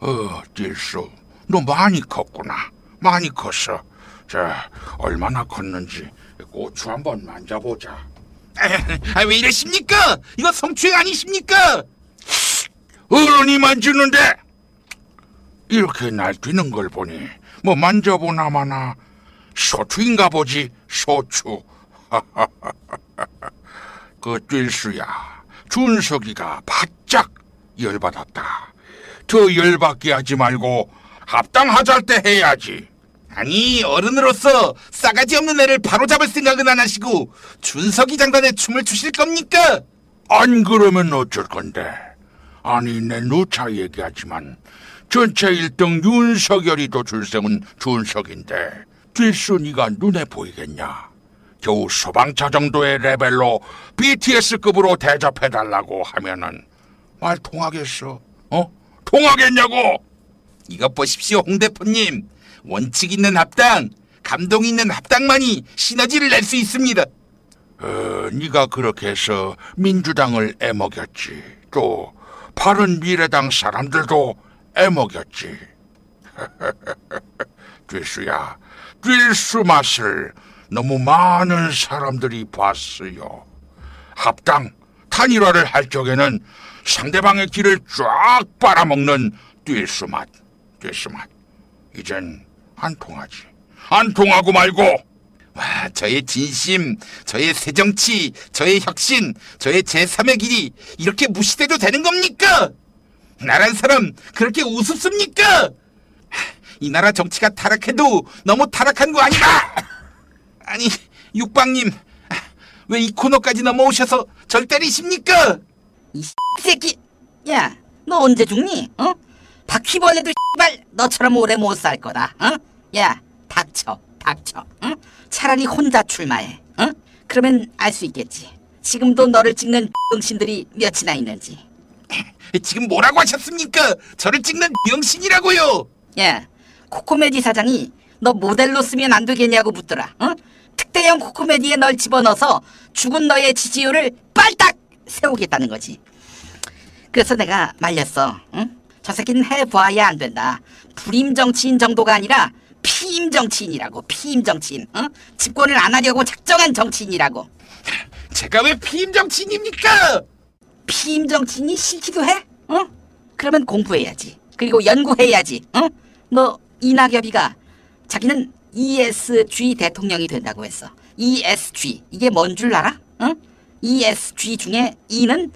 [SPEAKER 1] 어, 딜수. 너 많이 컸구나. 많이 컸어. 자, 얼마나 컸는지 고추 한번 만져보자. 아, 왜 이러십니까? 이거 성추행 아니십니까? 어른이 만지는데 이렇게 날뛰는 걸 보니 뭐 만져보나 마나 소추인가 보지 소추 (laughs) 그 뛸수야 준석이가 바짝 열받았다 더 열받게 하지 말고 합당하잘 때 해야지 아니 어른으로서 싸가지 없는 애를 바로잡을 생각은 안 하시고 준석이 장단에 춤을 추실 겁니까? 안 그러면 어쩔 건데 아니 내 누차 얘기하지만 전체 1등 윤석열이 도 줄세운 준석인데 뒷순위가 눈에 보이겠냐 겨우 소방차 정도의 레벨로 BTS급으로 대접해달라고 하면은 말 통하겠어? 어? 통하겠냐고? 이것 보십시오 홍 대표님 원칙 있는 합당 감동 있는 합당만이 시너지를 낼 수 있습니다. 어, 네가 그렇게 해서 민주당을 애먹였지. 또 바른 미래당 사람들도 애먹였지. (laughs) 뒷수야 뒷수 맛을 너무 많은 사람들이 봤어요. 합당 단일화를 할 적에는 상대방의 길을 쫙 빨아먹는 뒷수 맛 뒷수 맛. 이젠 안 통하지 안 통하고 말고 와 저의 진심 저의 새정치 저의 혁신 저의 제3의 길이 이렇게 무시돼도 되는 겁니까 나란 사람 그렇게 우습습니까 이 나라 정치가 타락해도 너무 타락한 거 아닌가 아니 육방님 왜 이 코너까지 넘어오셔서 절 때리십니까
[SPEAKER 6] 이 (laughs) 새끼. 야, 너 언제 죽니? 어? 바퀴벌레도 (laughs) 발 너처럼 오래 못 살 거다. 어? 야, 닥쳐, 닥쳐. 어? 차라리 혼자 출마해. 어? 그러면 알 수 있겠지. 지금도 너를 찍는 병신들이 몇이나 있는지. (laughs)
[SPEAKER 1] 지금 뭐라고 하셨습니까 저를 찍는 병신이라고요
[SPEAKER 6] 야, 코코메디 사장이 너 모델로 쓰면 안 되겠냐고 묻더라. 어? 특대형 코코메디에 널 집어넣어서 죽은 너의 지지율을 빨딱 세우겠다는 거지. 그래서 내가 말렸어. 응? 저 새끼는 해봐야 안 된다. 불임 정치인 정도가 아니라 피임 정치인이라고. 피임 정치인. 어? 집권을 안 하려고 작정한 정치인이라고.
[SPEAKER 1] 제가 왜 피임 정치인입니까
[SPEAKER 6] 피임 정치인이 싫기도 해? 어? 그러면 공부해야지. 그리고 연구해야지. 어? 너 이낙엽이가 자기는 ESG 대통령이 된다고 했어. ESG 이게 뭔 줄 알아? 어? ESG 중에 E는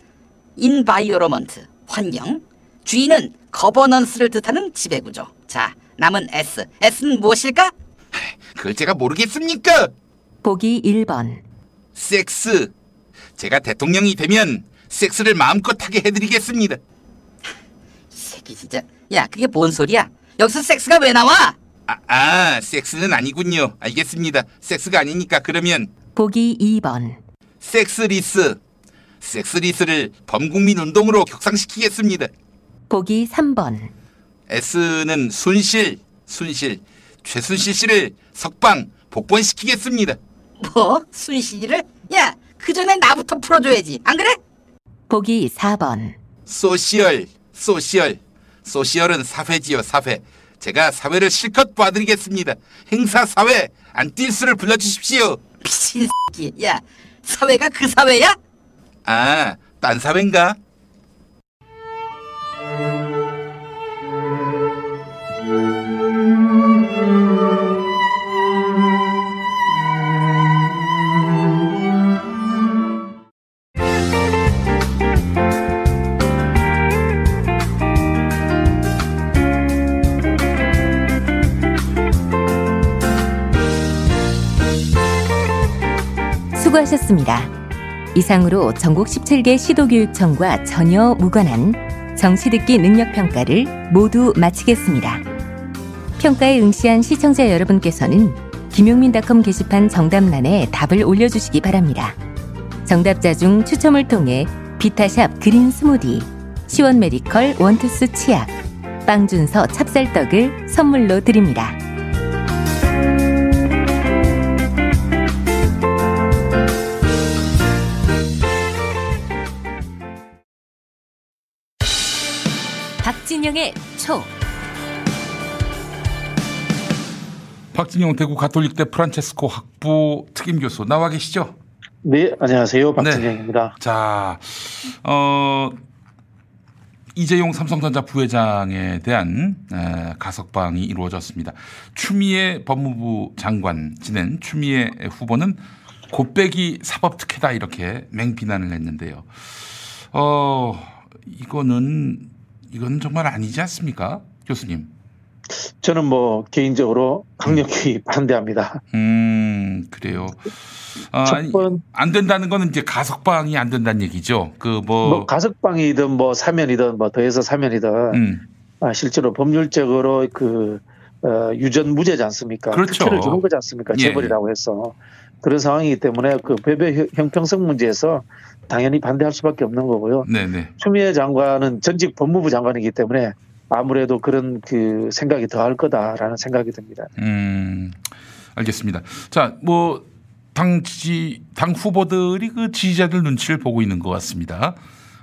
[SPEAKER 6] environment 환경, G는 governance를 뜻하는 지배구조. 자, 남은 S. S는 무엇일까?
[SPEAKER 1] 그걸 제가 모르겠습니까?
[SPEAKER 5] 보기 1번,
[SPEAKER 1] 섹스 제가 대통령이 되면 섹스를 마음껏 하게 해드리겠습니다.
[SPEAKER 6] 이 새끼 진짜. 야, 그게 뭔 소리야? 여기서 섹스가 왜 나와?
[SPEAKER 1] 아, 아 섹스는 아니군요. 알겠습니다. 섹스가 아니니까 그러면.
[SPEAKER 5] 보기 2번,
[SPEAKER 1] 섹스리스 섹스리스를 범국민 운동으로 격상시키겠습니다.
[SPEAKER 5] 보기 3번,
[SPEAKER 1] S는 순실 순실 최순실 씨를 석방 복권시키겠습니다
[SPEAKER 6] 뭐? 순실이를? 야, 그 전에 나부터 풀어줘야지. 안 그래?
[SPEAKER 5] 보기 4번,
[SPEAKER 1] 소시얼 소시얼 소시얼은 사회지요 사회 제가 사회를 실컷 봐드리겠습니다 행사 사회 안뛸 수를 불러주십시오
[SPEAKER 6] 미친 새끼. 야, 사회가 그 사회야?
[SPEAKER 1] 아, 딴 사회인가?
[SPEAKER 5] 이상으로 전국 17개 시도교육청과 전혀 무관한 정치 듣기 능력 평가를 모두 마치겠습니다. 평가에 응시한 시청자 여러분께서는 김용민닷컴 게시판 정답란에 답을 올려주시기 바랍니다. 정답자 중 추첨을 통해 비타샵 그린 스무디, 시원 메디컬 원투스 치약, 빵준서 찹쌀떡을 선물로 드립니다. 박진영의 초.
[SPEAKER 1] 박진영 대구 가톨릭대 프란체스코 학부 특임 교수 나와 계시죠?
[SPEAKER 7] 네, 안녕하세요. 박진영입니다.
[SPEAKER 1] 자, 어, 이재용 삼성전자 부회장에 대한 에, 가석방이 이루어졌습니다. 추미애 법무부 장관 지낸 추미애 후보는 곱빼기 사법특혜다 이렇게 맹비난을 했는데요. 어, 이거는 이건 정말 아니지 않습니까, 교수님?
[SPEAKER 7] 저는 뭐 개인적으로 강력히 반대합니다.
[SPEAKER 1] 음, 그래요. 아,
[SPEAKER 7] 첫
[SPEAKER 1] 아니,
[SPEAKER 7] 번-
[SPEAKER 1] 안 된다는 거는 이제 가석방이 안 된다는 얘기죠. 그 뭐,
[SPEAKER 7] 뭐 가석방이든 뭐 사면이든 뭐 더해서 사면이든
[SPEAKER 1] 음,
[SPEAKER 7] 아, 실제로 법률적으로 그 어, 유전 무죄지 않습니까?
[SPEAKER 1] 그렇죠.
[SPEAKER 7] 특혜를 주는 거지 않습니까?
[SPEAKER 1] 예.
[SPEAKER 7] 재벌이라고 해서 그런 상황이기 때문에 그 배배 형- 형평성 문제에서 당연히 반대할 수밖에 없는 거고요.
[SPEAKER 1] 네네.
[SPEAKER 7] 추미애 장관은 전직 법무부 장관이기 때문에 아무래도 그런 그 생각이 더할 거다라는 생각이 듭니다.
[SPEAKER 1] 음, 알겠습니다. 자, 뭐, 당 지지, 당 후보들이 그 지지자들 눈치를 보고 있는 것 같습니다.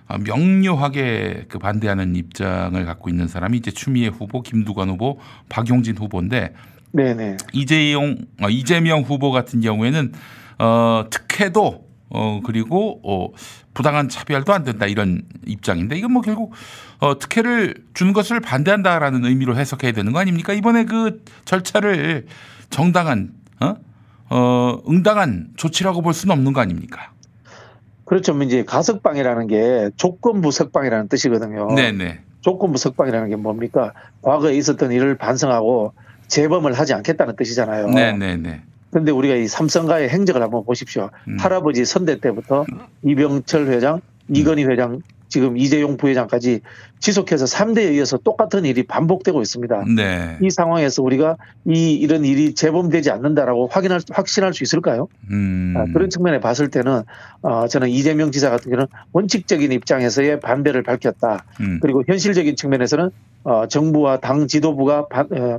[SPEAKER 1] 아, 명료하게 그 반대하는 입장을 갖고 있는 사람이 이제 추미애 후보, 김두관 후보, 박용진 후보인데
[SPEAKER 7] 네네.
[SPEAKER 1] 이재용, 어, 이재명 후보 같은 경우에는 어, 특혜도 어, 그리고 어, 부당한 차별도 안 된다 이런 입장인데 이건 뭐 결국 어, 특혜를 주는 것을 반대한다라는 의미로 해석해야 되는 거 아닙니까? 이번에 그 절차를 정당한 어? 어, 응당한 조치라고 볼 수는 없는 거 아닙니까?
[SPEAKER 7] 그렇죠. 뭐 이제 가석방이라는 게 조건부 석방이라는 뜻이거든요.
[SPEAKER 1] 네네.
[SPEAKER 7] 조건부 석방이라는 게 뭡니까? 과거에 있었던 일을 반성하고 재범을 하지 않겠다는 뜻이잖아요.
[SPEAKER 1] 네네네.
[SPEAKER 7] 그런데 우리가 이 삼성가의 행적을 한번 보십시오.
[SPEAKER 1] 음.
[SPEAKER 7] 할아버지 선대 때부터 이병철 회장, 이건희 회장, 지금 이재용 부회장까지 지속해서 3대에 의해서 똑같은 일이 반복되고 있습니다.
[SPEAKER 1] 네.
[SPEAKER 7] 이 상황에서 우리가 이 이런 일이 재범되지 않는다라고 확인할 확신할 수 있을까요?
[SPEAKER 1] 음.
[SPEAKER 7] 아, 그런 측면에 봤을 때는 어, 저는 이재명 지사 같은 경우는 원칙적인 입장에서의 반대를 밝혔다.
[SPEAKER 1] 음.
[SPEAKER 7] 그리고 현실적인 측면에서는 어, 정부와 당 지도부가 바- 어,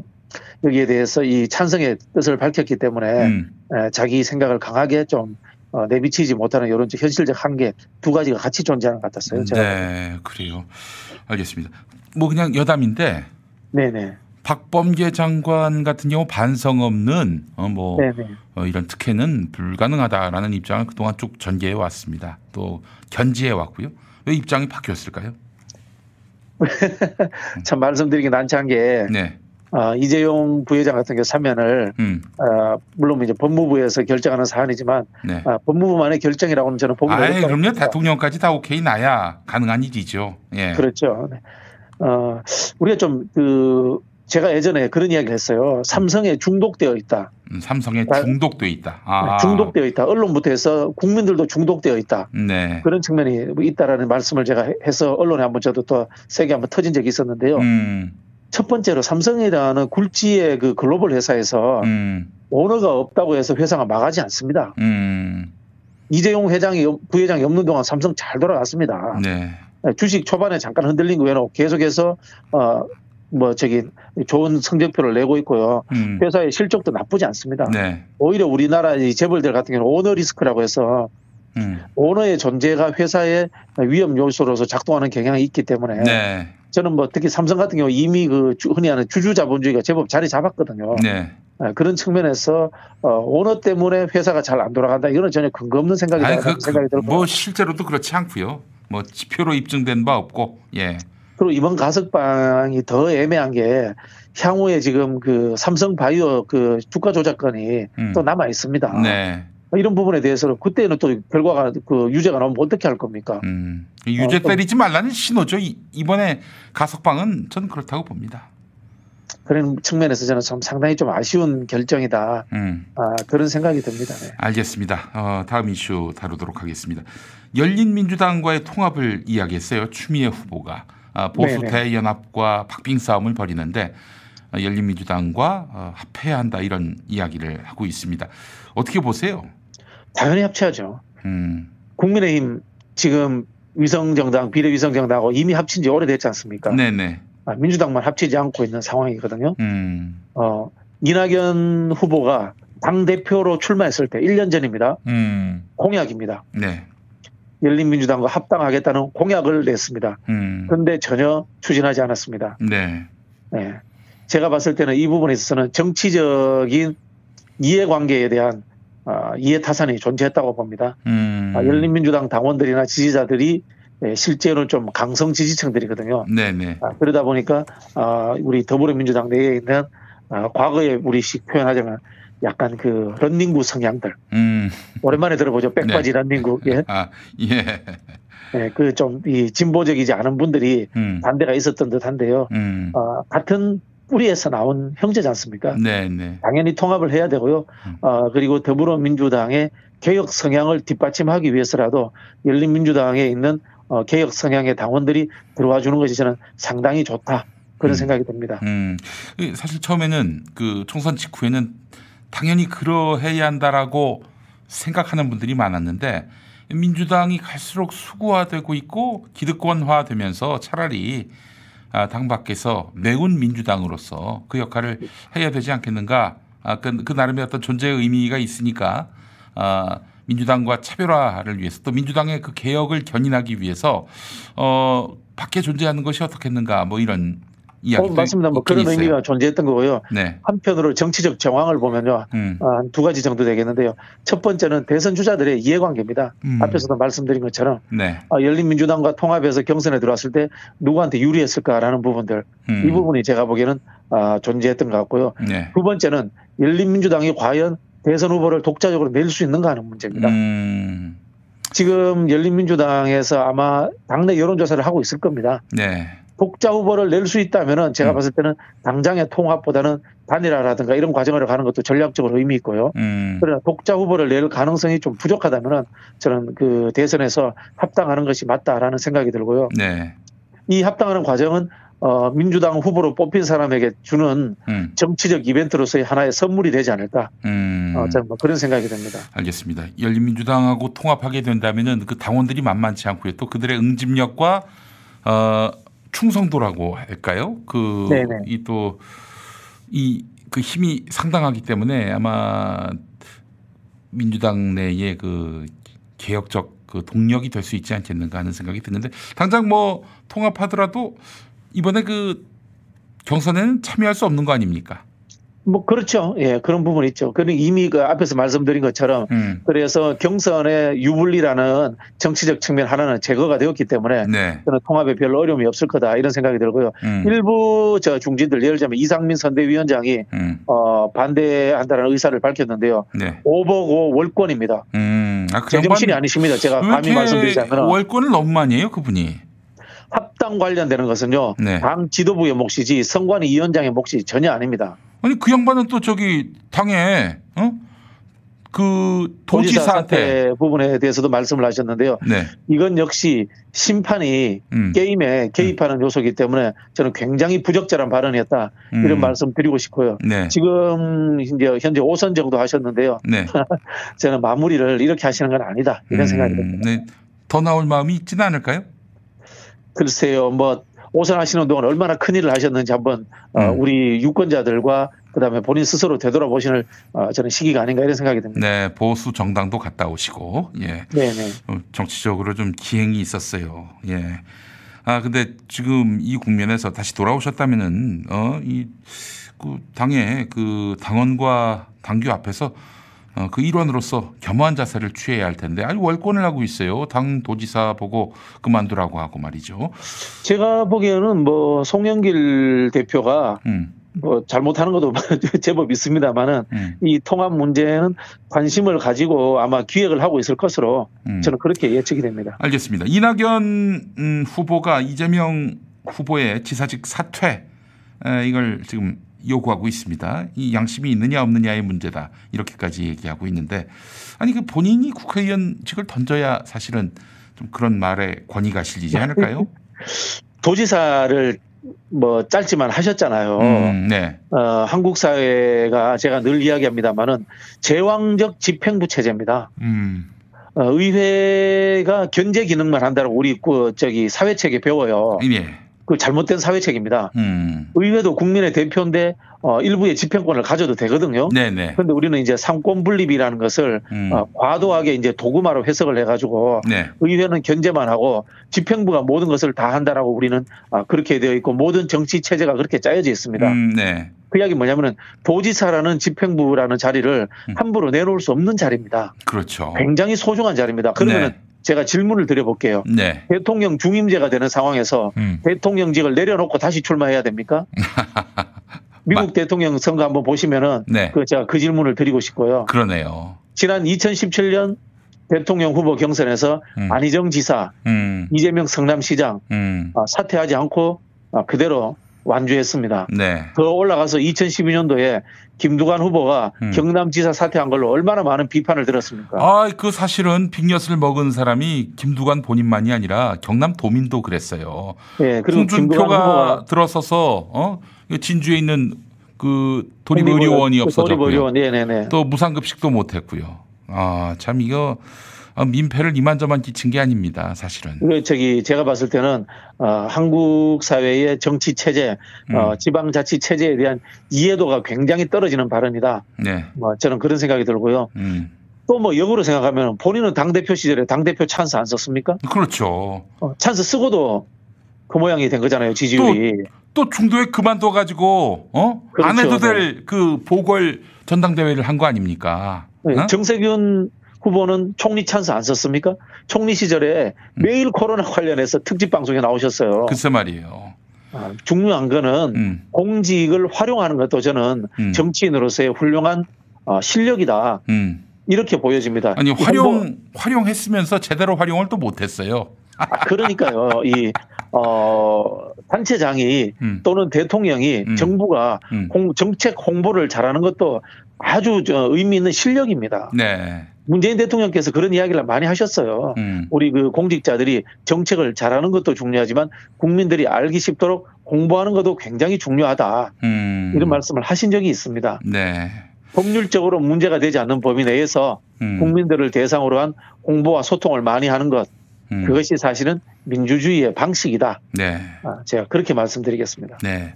[SPEAKER 7] 여기에 대해서 이 찬성의 뜻을 밝혔기 때문에
[SPEAKER 1] 음.
[SPEAKER 7] 에, 자기 생각을 강하게 좀 어, 내비치지 못하는 이런 현실적 한계 두 가지가 같이 존재하는 것 같았어요. 제가.
[SPEAKER 1] 네, 그래요. 알겠습니다. 뭐 그냥 여담인데
[SPEAKER 7] 네네.
[SPEAKER 1] 박범계 장관 같은 경우 반성 없는 어, 뭐
[SPEAKER 7] 네네.
[SPEAKER 1] 어, 이런 특혜는 불가능하다라는 입장을 그동안 쭉 전개해 왔습니다. 또 견지해 왔고요. 왜 입장이 바뀌었을까요? (laughs)
[SPEAKER 7] 참 말씀드리기 난처한 게
[SPEAKER 1] 네,
[SPEAKER 7] 어, 이재용 부회장 같은 경우 사면을
[SPEAKER 1] 음,
[SPEAKER 7] 어, 물론 이제 법무부에서 결정하는 사안이지만
[SPEAKER 1] 네.
[SPEAKER 7] 아, 법무부만의 결정이라고는 저는 보기
[SPEAKER 1] 아,
[SPEAKER 7] 어렵다고
[SPEAKER 1] 그럼요. 대통령까지 다 오케이 나야 가능한 일이죠. 예.
[SPEAKER 7] 그렇죠. 네. 어, 우리가 좀그 제가 예전에 그런 이야기를 했어요. 삼성에 중독되어 있다.
[SPEAKER 1] 음, 삼성에
[SPEAKER 7] 아,
[SPEAKER 1] 중독돼 있다. 아,
[SPEAKER 7] 중독되어 있다. 언론부터 해서 국민들도 중독되어 있다.
[SPEAKER 1] 네.
[SPEAKER 7] 그런 측면이 있다라는 말씀을 제가 해서 언론에 한번 저도 더 세게 한번 터진 적이 있었는데요.
[SPEAKER 1] 음,
[SPEAKER 7] 첫 번째로 삼성이라는 굴지의 그 글로벌 회사에서
[SPEAKER 1] 음,
[SPEAKER 7] 오너가 없다고 해서 회사가 망하지 않습니다.
[SPEAKER 1] 음,
[SPEAKER 7] 이재용 회장이 부회장이 없는 동안 삼성 잘 돌아갔습니다.
[SPEAKER 1] 네.
[SPEAKER 7] 주식 초반에 잠깐 흔들린 거 외에는 계속해서 어 뭐 저기 좋은 성적표를 내고 있고요.
[SPEAKER 1] 음,
[SPEAKER 7] 회사의 실적도 나쁘지 않습니다.
[SPEAKER 1] 네.
[SPEAKER 7] 오히려 우리나라 이 재벌들 같은 경우는 오너 리스크라고 해서
[SPEAKER 1] 음,
[SPEAKER 7] 오너의 존재가 회사의 위험 요소로서 작동하는 경향이 있기 때문에
[SPEAKER 1] 네.
[SPEAKER 7] 저는 뭐 특히 삼성 같은 경우 이미 그 주- 흔히 하는 주주 자본주의가 제법 자리 잡았거든요.
[SPEAKER 1] 네.
[SPEAKER 7] 아, 그런 측면에서 어, 오너 때문에 회사가 잘 안 돌아간다. 이거는 전혀 근거 없는 생각이다.
[SPEAKER 1] 아니 그,
[SPEAKER 7] 라는 생각이 들고
[SPEAKER 1] 뭐 실제로도 그렇지 않고요. 뭐 지표로 입증된 바 없고 예.
[SPEAKER 7] 그리고 이번 가석방이 더 애매한 게 향후에 지금 그 삼성 바이오 그 주가 조작건이
[SPEAKER 1] 음.
[SPEAKER 7] 또 남아 있습니다.
[SPEAKER 1] 네.
[SPEAKER 7] 이런 부분에 대해서는 그때는 또 결과가 그 유죄가 나오면 어떻게 할 겁니까?
[SPEAKER 1] 음. 유죄
[SPEAKER 7] 어, 또-
[SPEAKER 1] 때리지 말라는 신호죠. 이, 이번에 가석방은 저는 그렇다고 봅니다.
[SPEAKER 7] 그런 측면에서 저는 참 상당히 좀 아쉬운 결정이다.
[SPEAKER 1] 음.
[SPEAKER 7] 아, 그런 생각이 듭니다. 네.
[SPEAKER 1] 알겠습니다. 어, 다음 이슈 다루도록 하겠습니다. 열린민주당과의 통합을 이야기했어요. 추미애 후보가 아, 보수
[SPEAKER 7] 네네.
[SPEAKER 1] 대연합과 박빙 싸움을 벌이는데 어, 열린민주당과 어, 합해야 한다 이런 이야기를 하고 있습니다. 어떻게 보세요?
[SPEAKER 7] 당연히 합쳐야죠.
[SPEAKER 1] 음,
[SPEAKER 7] 국민의힘 지금 위성정당, 비례위성정당하고 이미 합친 지 오래됐지 않습니까?
[SPEAKER 1] 네네.
[SPEAKER 7] 아, 민주당만 합치지 않고 있는 상황이거든요.
[SPEAKER 1] 음,
[SPEAKER 7] 어, 이낙연 후보가 당 대표로 출마했을 때 1년 전입니다.
[SPEAKER 1] 음,
[SPEAKER 7] 공약입니다.
[SPEAKER 1] 네.
[SPEAKER 7] 열린민주당과 합당하겠다는 공약을 냈습니다.
[SPEAKER 1] 음,
[SPEAKER 7] 그런데 전혀 추진하지 않았습니다.
[SPEAKER 1] 네.
[SPEAKER 7] 네. 제가 봤을 때는 이 부분에 있어서는 정치적인 이해관계에 대한 어, 이해 타산이 존재했다고 봅니다.
[SPEAKER 1] 음,
[SPEAKER 7] 아, 열린민주당 당원들이나 지지자들이 예, 실제로는 좀 강성 지지층들이거든요.
[SPEAKER 1] 네네.
[SPEAKER 7] 아, 그러다 보니까 아, 우리 더불어민주당 내에 있는 아, 과거에 우리식 표현하자면 약간 그 런닝구 성향들
[SPEAKER 1] 음,
[SPEAKER 7] 오랜만에 들어보죠 백바지 런닝구 예, (laughs)
[SPEAKER 1] 아, 예.
[SPEAKER 7] 예, 그 좀 이 진보적이지 않은 분들이
[SPEAKER 1] 음,
[SPEAKER 7] 반대가 있었던 듯한데요.
[SPEAKER 1] 음,
[SPEAKER 7] 아, 같은 뿌리에서 나온 형제지 않습니까?
[SPEAKER 1] 네네.
[SPEAKER 7] 당연히 통합을 해야 되고요.
[SPEAKER 1] 음.
[SPEAKER 7] 어, 그리고 더불어민주당의 개혁 성향을 뒷받침하기 위해서라도 열린민주당에 있는 어, 개혁 성향의 당원들이 들어와 주는 것이 저는 상당히 좋다. 그런
[SPEAKER 1] 음.
[SPEAKER 7] 생각이 듭니다.
[SPEAKER 1] 음, 그 사실 처음에는 그 총선 직후에는 당연히 그러해야 한다라고 생각하는 분들이 많았는데 민주당이 갈수록 수구화되고 있고 기득권화되면서 차라리 아, 당 밖에서 매운 민주당으로서 그 역할을 해야 되지 않겠는가? 아, 그, 그 나름의 어떤 존재의 의미가 있으니까 아, 민주당과 차별화를 위해서 또 민주당의 그 개혁을 견인하기 위해서 어, 밖에 존재하는 것이 어떻겠는가? 뭐 이런 이야기.
[SPEAKER 7] 어, 맞습니다. 뭐 그런 의미가 존재했던 거고요.
[SPEAKER 1] 네.
[SPEAKER 7] 한편으로 정치적 정황을 보면요.
[SPEAKER 1] 음.
[SPEAKER 7] 어, 한두 가지 정도 되겠는데요. 첫 번째는 대선 주자들의 이해관계입니다.
[SPEAKER 1] 음.
[SPEAKER 7] 앞에서도 말씀드린 것처럼
[SPEAKER 1] 네.
[SPEAKER 7] 어, 열린민주당과 통합해서 경선에 들어왔을 때 누구한테 유리했을까라는 부분들
[SPEAKER 1] 음.
[SPEAKER 7] 이 부분이 제가 보기에는 아, 존재했던 것 같고요.
[SPEAKER 1] 네.
[SPEAKER 7] 두 번째는 열린민주당이 과연 대선 후보를 독자적으로 낼 수 있는가 하는 문제입니다.
[SPEAKER 1] 음.
[SPEAKER 7] 지금 열린민주당에서 아마 당내 여론조사를 하고 있을 겁니다.
[SPEAKER 1] 네.
[SPEAKER 7] 독자 후보를 낼 수 있다면은 제가
[SPEAKER 1] 음.
[SPEAKER 7] 봤을 때는 당장의 통합보다는 단일화라든가 이런 과정을 가는 것도 전략적으로 의미 있고요.
[SPEAKER 1] 음.
[SPEAKER 7] 그러나 독자 후보를 낼 가능성이 좀 부족하다면은 저는 그 대선에서 합당하는 것이 맞다라는 생각이 들고요.
[SPEAKER 1] 네.
[SPEAKER 7] 이 합당하는 과정은 어, 민주당 후보로 뽑힌 사람에게 주는
[SPEAKER 1] 음.
[SPEAKER 7] 정치적 이벤트로서의 하나의 선물이 되지 않을까.
[SPEAKER 1] 음.
[SPEAKER 7] 어, 저는 뭐 그런 생각이 듭니다.
[SPEAKER 1] 알겠습니다. 열린민주당하고 통합하게 된다면은 그 당원들이 만만치 않고요. 또 그들의 응집력과 어, 충성도라고 할까요? 그. 이 또 이 그 힘이 상당하기 때문에 아마 민주당 내의 그 개혁적 그 동력이 될 수 있지 않겠는가 하는 생각이 드는데 당장 뭐 통합하더라도 이번에 그 경선에는 참여할 수 없는 거 아닙니까?
[SPEAKER 7] 뭐 그렇죠. 예, 그런 부분이 있죠. 그는 이미 그 앞에서 말씀드린 것처럼
[SPEAKER 1] 음.
[SPEAKER 7] 그래서 경선의 유불리라는 정치적 측면 하나는 제거가 되었기 때문에
[SPEAKER 1] 네.
[SPEAKER 7] 저는 통합에 별 어려움이 없을 거다 이런 생각이 들고요.
[SPEAKER 1] 음.
[SPEAKER 7] 일부 저 중진들 예를 들자면 이상민 선대위원장이
[SPEAKER 1] 음.
[SPEAKER 7] 어, 반대한다는 의사를 밝혔는데요.
[SPEAKER 1] 네.
[SPEAKER 7] 오버고 월권입니다.
[SPEAKER 1] 음. 아, 그
[SPEAKER 7] 제 정신이
[SPEAKER 1] 양반
[SPEAKER 7] 아니십니다. 제가
[SPEAKER 1] 왜
[SPEAKER 7] 감히 말씀드리자면
[SPEAKER 1] 월권을 너무 많이 해요, 그분이.
[SPEAKER 7] 합당 관련되는 것은요.
[SPEAKER 1] 네.
[SPEAKER 7] 당 지도부의 몫이지 선관위 위원장의 몫이 전혀 아닙니다.
[SPEAKER 1] 아니 그 양반은 또 저기 당에 어? 그
[SPEAKER 7] 도지사
[SPEAKER 1] 도지사한테
[SPEAKER 7] 부분에 대해서도 말씀을 하셨는데요.
[SPEAKER 1] 네.
[SPEAKER 7] 이건 역시 심판이
[SPEAKER 1] 음.
[SPEAKER 7] 게임에 개입하는 요소이기 때문에 저는 굉장히 부적절한 발언이었다 이런
[SPEAKER 1] 음.
[SPEAKER 7] 말씀 드리고 싶고요.
[SPEAKER 1] 네.
[SPEAKER 7] 지금 이제 현재 5선 정도 하셨는데요.
[SPEAKER 1] 네. (laughs)
[SPEAKER 7] 저는 마무리를 이렇게 하시는 건 아니다 이런 생각이 듭니다.
[SPEAKER 1] 네. 더 나올 마음이 있지는 않을까요?
[SPEAKER 7] 글쎄요, 뭐 5선 하시는 동안 얼마나 큰 일을 하셨는지 한번 어,
[SPEAKER 1] 음.
[SPEAKER 7] 우리 유권자들과 그다음에 본인 스스로 되돌아보시는 어, 저는 시기가 아닌가 이런 생각이 듭니다.
[SPEAKER 1] 네. 보수 정당도 갔다 오시고 예.
[SPEAKER 7] 네, 네.
[SPEAKER 1] 어, 정치적으로 좀 기행이 있었어요. 예. 아 근데 지금 이 국면에서 다시 돌아오셨다면은 어이 그 당의 그 당원과 당규 앞에서 어, 그 일원으로서 겸허한 자세를 취해야 할 텐데 아주 월권을 하고 있어요. 당 도지사 보고 그만두라고 하고 말이죠.
[SPEAKER 7] 제가 보기에는 뭐 송영길 대표가
[SPEAKER 1] 음,
[SPEAKER 7] 뭐 잘못하는 것도 (laughs) 제법 있습니다만은
[SPEAKER 1] 음,
[SPEAKER 7] 이 통합 문제는 관심을 가지고 아마 기획을 하고 있을 것으로
[SPEAKER 1] 음.
[SPEAKER 7] 저는 그렇게 예측이 됩니다.
[SPEAKER 1] 알겠습니다. 이낙연 음, 후보가 이재명 후보의 지사직 사퇴 에, 이걸 지금 요구하고 있습니다. 이 양심이 있느냐 없느냐의 문제다 이렇게까지 얘기하고 있는데 아니 그 본인이 국회의원직을 던져야 사실은 좀 그런 말에 권위가 실리지 않을까요?
[SPEAKER 7] 도지사를 뭐 짧지만 하셨잖아요.
[SPEAKER 1] 음, 네.
[SPEAKER 7] 어, 한국 사회가 제가 늘 이야기합니다만은 제왕적 집행부 체제입니다.
[SPEAKER 1] 음,
[SPEAKER 7] 어, 의회가 견제 기능만 한다고 우리 그 저기 사회 책에 배워요.
[SPEAKER 1] 예.
[SPEAKER 7] 그 잘못된 사회책입니다.
[SPEAKER 1] 음,
[SPEAKER 7] 의회도 국민의 대표인데 어, 일부의 집행권을 가져도 되거든요.
[SPEAKER 1] 네네.
[SPEAKER 7] 그런데 우리는 이제 상권 분립이라는 것을
[SPEAKER 1] 음,
[SPEAKER 7] 어, 과도하게 이제 도구마로 해석을 해가지고
[SPEAKER 1] 네.
[SPEAKER 7] 의회는 견제만 하고 집행부가 모든 것을 다 한다라고 우리는 아, 그렇게 되어 있고 모든 정치 체제가 그렇게 짜여져 있습니다.
[SPEAKER 1] 음, 네.
[SPEAKER 7] 그 이야기 뭐냐면은 도지사라는 집행부라는 자리를
[SPEAKER 1] 음.
[SPEAKER 7] 함부로 내놓을 수 없는 자리입니다.
[SPEAKER 1] 그렇죠.
[SPEAKER 7] 굉장히 소중한 자리입니다. 그러면은
[SPEAKER 1] 네.
[SPEAKER 7] 제가 질문을 드려볼게요.
[SPEAKER 1] 네.
[SPEAKER 7] 대통령 중임제가 되는 상황에서
[SPEAKER 1] 음.
[SPEAKER 7] 대통령직을 내려놓고 다시 출마해야 됩니까? (laughs) 미국 대통령 선거 한번 보시면은
[SPEAKER 1] 네.
[SPEAKER 7] 그 제가 그 질문을 드리고 싶고요.
[SPEAKER 1] 그러네요.
[SPEAKER 7] 지난 2017년 대통령 후보 경선에서
[SPEAKER 1] 음.
[SPEAKER 7] 안희정 지사,
[SPEAKER 1] 음,
[SPEAKER 7] 이재명 성남시장
[SPEAKER 1] 음,
[SPEAKER 7] 아, 사퇴하지 않고 아, 그대로 완주했습니다.
[SPEAKER 1] 네.
[SPEAKER 7] 더 올라가서 2012년도에 김두관 후보가
[SPEAKER 1] 음.
[SPEAKER 7] 경남지사 사퇴한 걸로 얼마나 많은 비판을 들었습니까?
[SPEAKER 1] 아, 그 사실은 빅엿을 먹은 사람이 김두관 본인만이 아니라 경남 도민도 그랬어요.
[SPEAKER 7] 예, 그리고
[SPEAKER 1] 홍준표가 들어서서 어 진주에 있는 그 도립
[SPEAKER 7] 독립
[SPEAKER 1] 의료원이
[SPEAKER 7] 의료-
[SPEAKER 1] 없어졌고요.
[SPEAKER 7] 독립 의료원, 네네네.
[SPEAKER 1] 또 무상급식도 못했고요. 아, 참 이거 아, 민폐를 이만저만 끼친 게 아닙니다. 사실은.
[SPEAKER 7] 그 저기 제가 봤을 때는 어, 한국 사회의 정치 체제, 어,
[SPEAKER 1] 음.
[SPEAKER 7] 지방 자치 체제에 대한 이해도가 굉장히 떨어지는 발언이다.
[SPEAKER 1] 네.
[SPEAKER 7] 뭐 저는 그런 생각이 들고요.
[SPEAKER 1] 음.
[SPEAKER 7] 또뭐 역으로 생각하면 본인은 당 대표 시절에 당 대표 찬스 안 썼습니까?
[SPEAKER 1] 그렇죠.
[SPEAKER 7] 어, 찬스 쓰고도 그 모양이 된 거잖아요 지지율이.
[SPEAKER 1] 또 중도에 그만둬 가지고 어? 안
[SPEAKER 7] 그렇죠.
[SPEAKER 1] 해도 될 그 보궐 전당대회를 한 거 아닙니까?
[SPEAKER 7] 네,
[SPEAKER 1] 어?
[SPEAKER 7] 정세균 후보는 총리 찬스 안 썼습니까? 총리 시절에 매일 코로나 관련해서 특집 방송에 나오셨어요.
[SPEAKER 1] 음. 글쎄 말이에요.
[SPEAKER 7] 아, 중요한 거는
[SPEAKER 1] 음.
[SPEAKER 7] 공직을 활용하는 것도 저는
[SPEAKER 1] 음.
[SPEAKER 7] 정치인으로서의 훌륭한 어, 실력이다.
[SPEAKER 1] 음.
[SPEAKER 7] 이렇게 보여집니다.
[SPEAKER 1] 아니
[SPEAKER 7] 홍보-
[SPEAKER 1] 활용 활용했으면서 제대로 활용을 또 못했어요.
[SPEAKER 7] 아, 그러니까요. 이 어, 단체장이
[SPEAKER 1] 음.
[SPEAKER 7] 또는 대통령이
[SPEAKER 1] 음.
[SPEAKER 7] 정부가
[SPEAKER 1] 음.
[SPEAKER 7] 홍- 정책 홍보를 잘하는 것도 아주 저 의미 있는 실력입니다.
[SPEAKER 1] 네.
[SPEAKER 7] 문재인 대통령께서 그런 이야기를 많이 하셨어요.
[SPEAKER 1] 음.
[SPEAKER 7] 우리 그 공직자들이 정책을 잘하는 것도 중요하지만 국민들이 알기 쉽도록 공부하는 것도 굉장히 중요하다.
[SPEAKER 1] 음.
[SPEAKER 7] 이런 말씀을 하신 적이 있습니다.
[SPEAKER 1] 네.
[SPEAKER 7] 법률적으로 문제가 되지 않는 범위 내에서
[SPEAKER 1] 음.
[SPEAKER 7] 국민들을 대상으로 한 홍보와 소통을 많이 하는 것
[SPEAKER 1] 음.
[SPEAKER 7] 그것이 사실은 민주주의의 방식이다.
[SPEAKER 1] 네.
[SPEAKER 7] 아, 제가 그렇게 말씀드리겠습니다.
[SPEAKER 1] 네.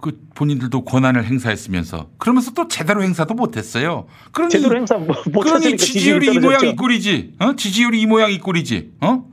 [SPEAKER 1] 그 본인들도 권한을 행사했으면서 그러면서 또 제대로 행사도 못했어요. 그러니
[SPEAKER 7] 제대로 행사 못-
[SPEAKER 1] 그러니 지지율이 이. 모양 이 꼴이지. 어? 지지율이 이 모양 이 꼴이지. 어?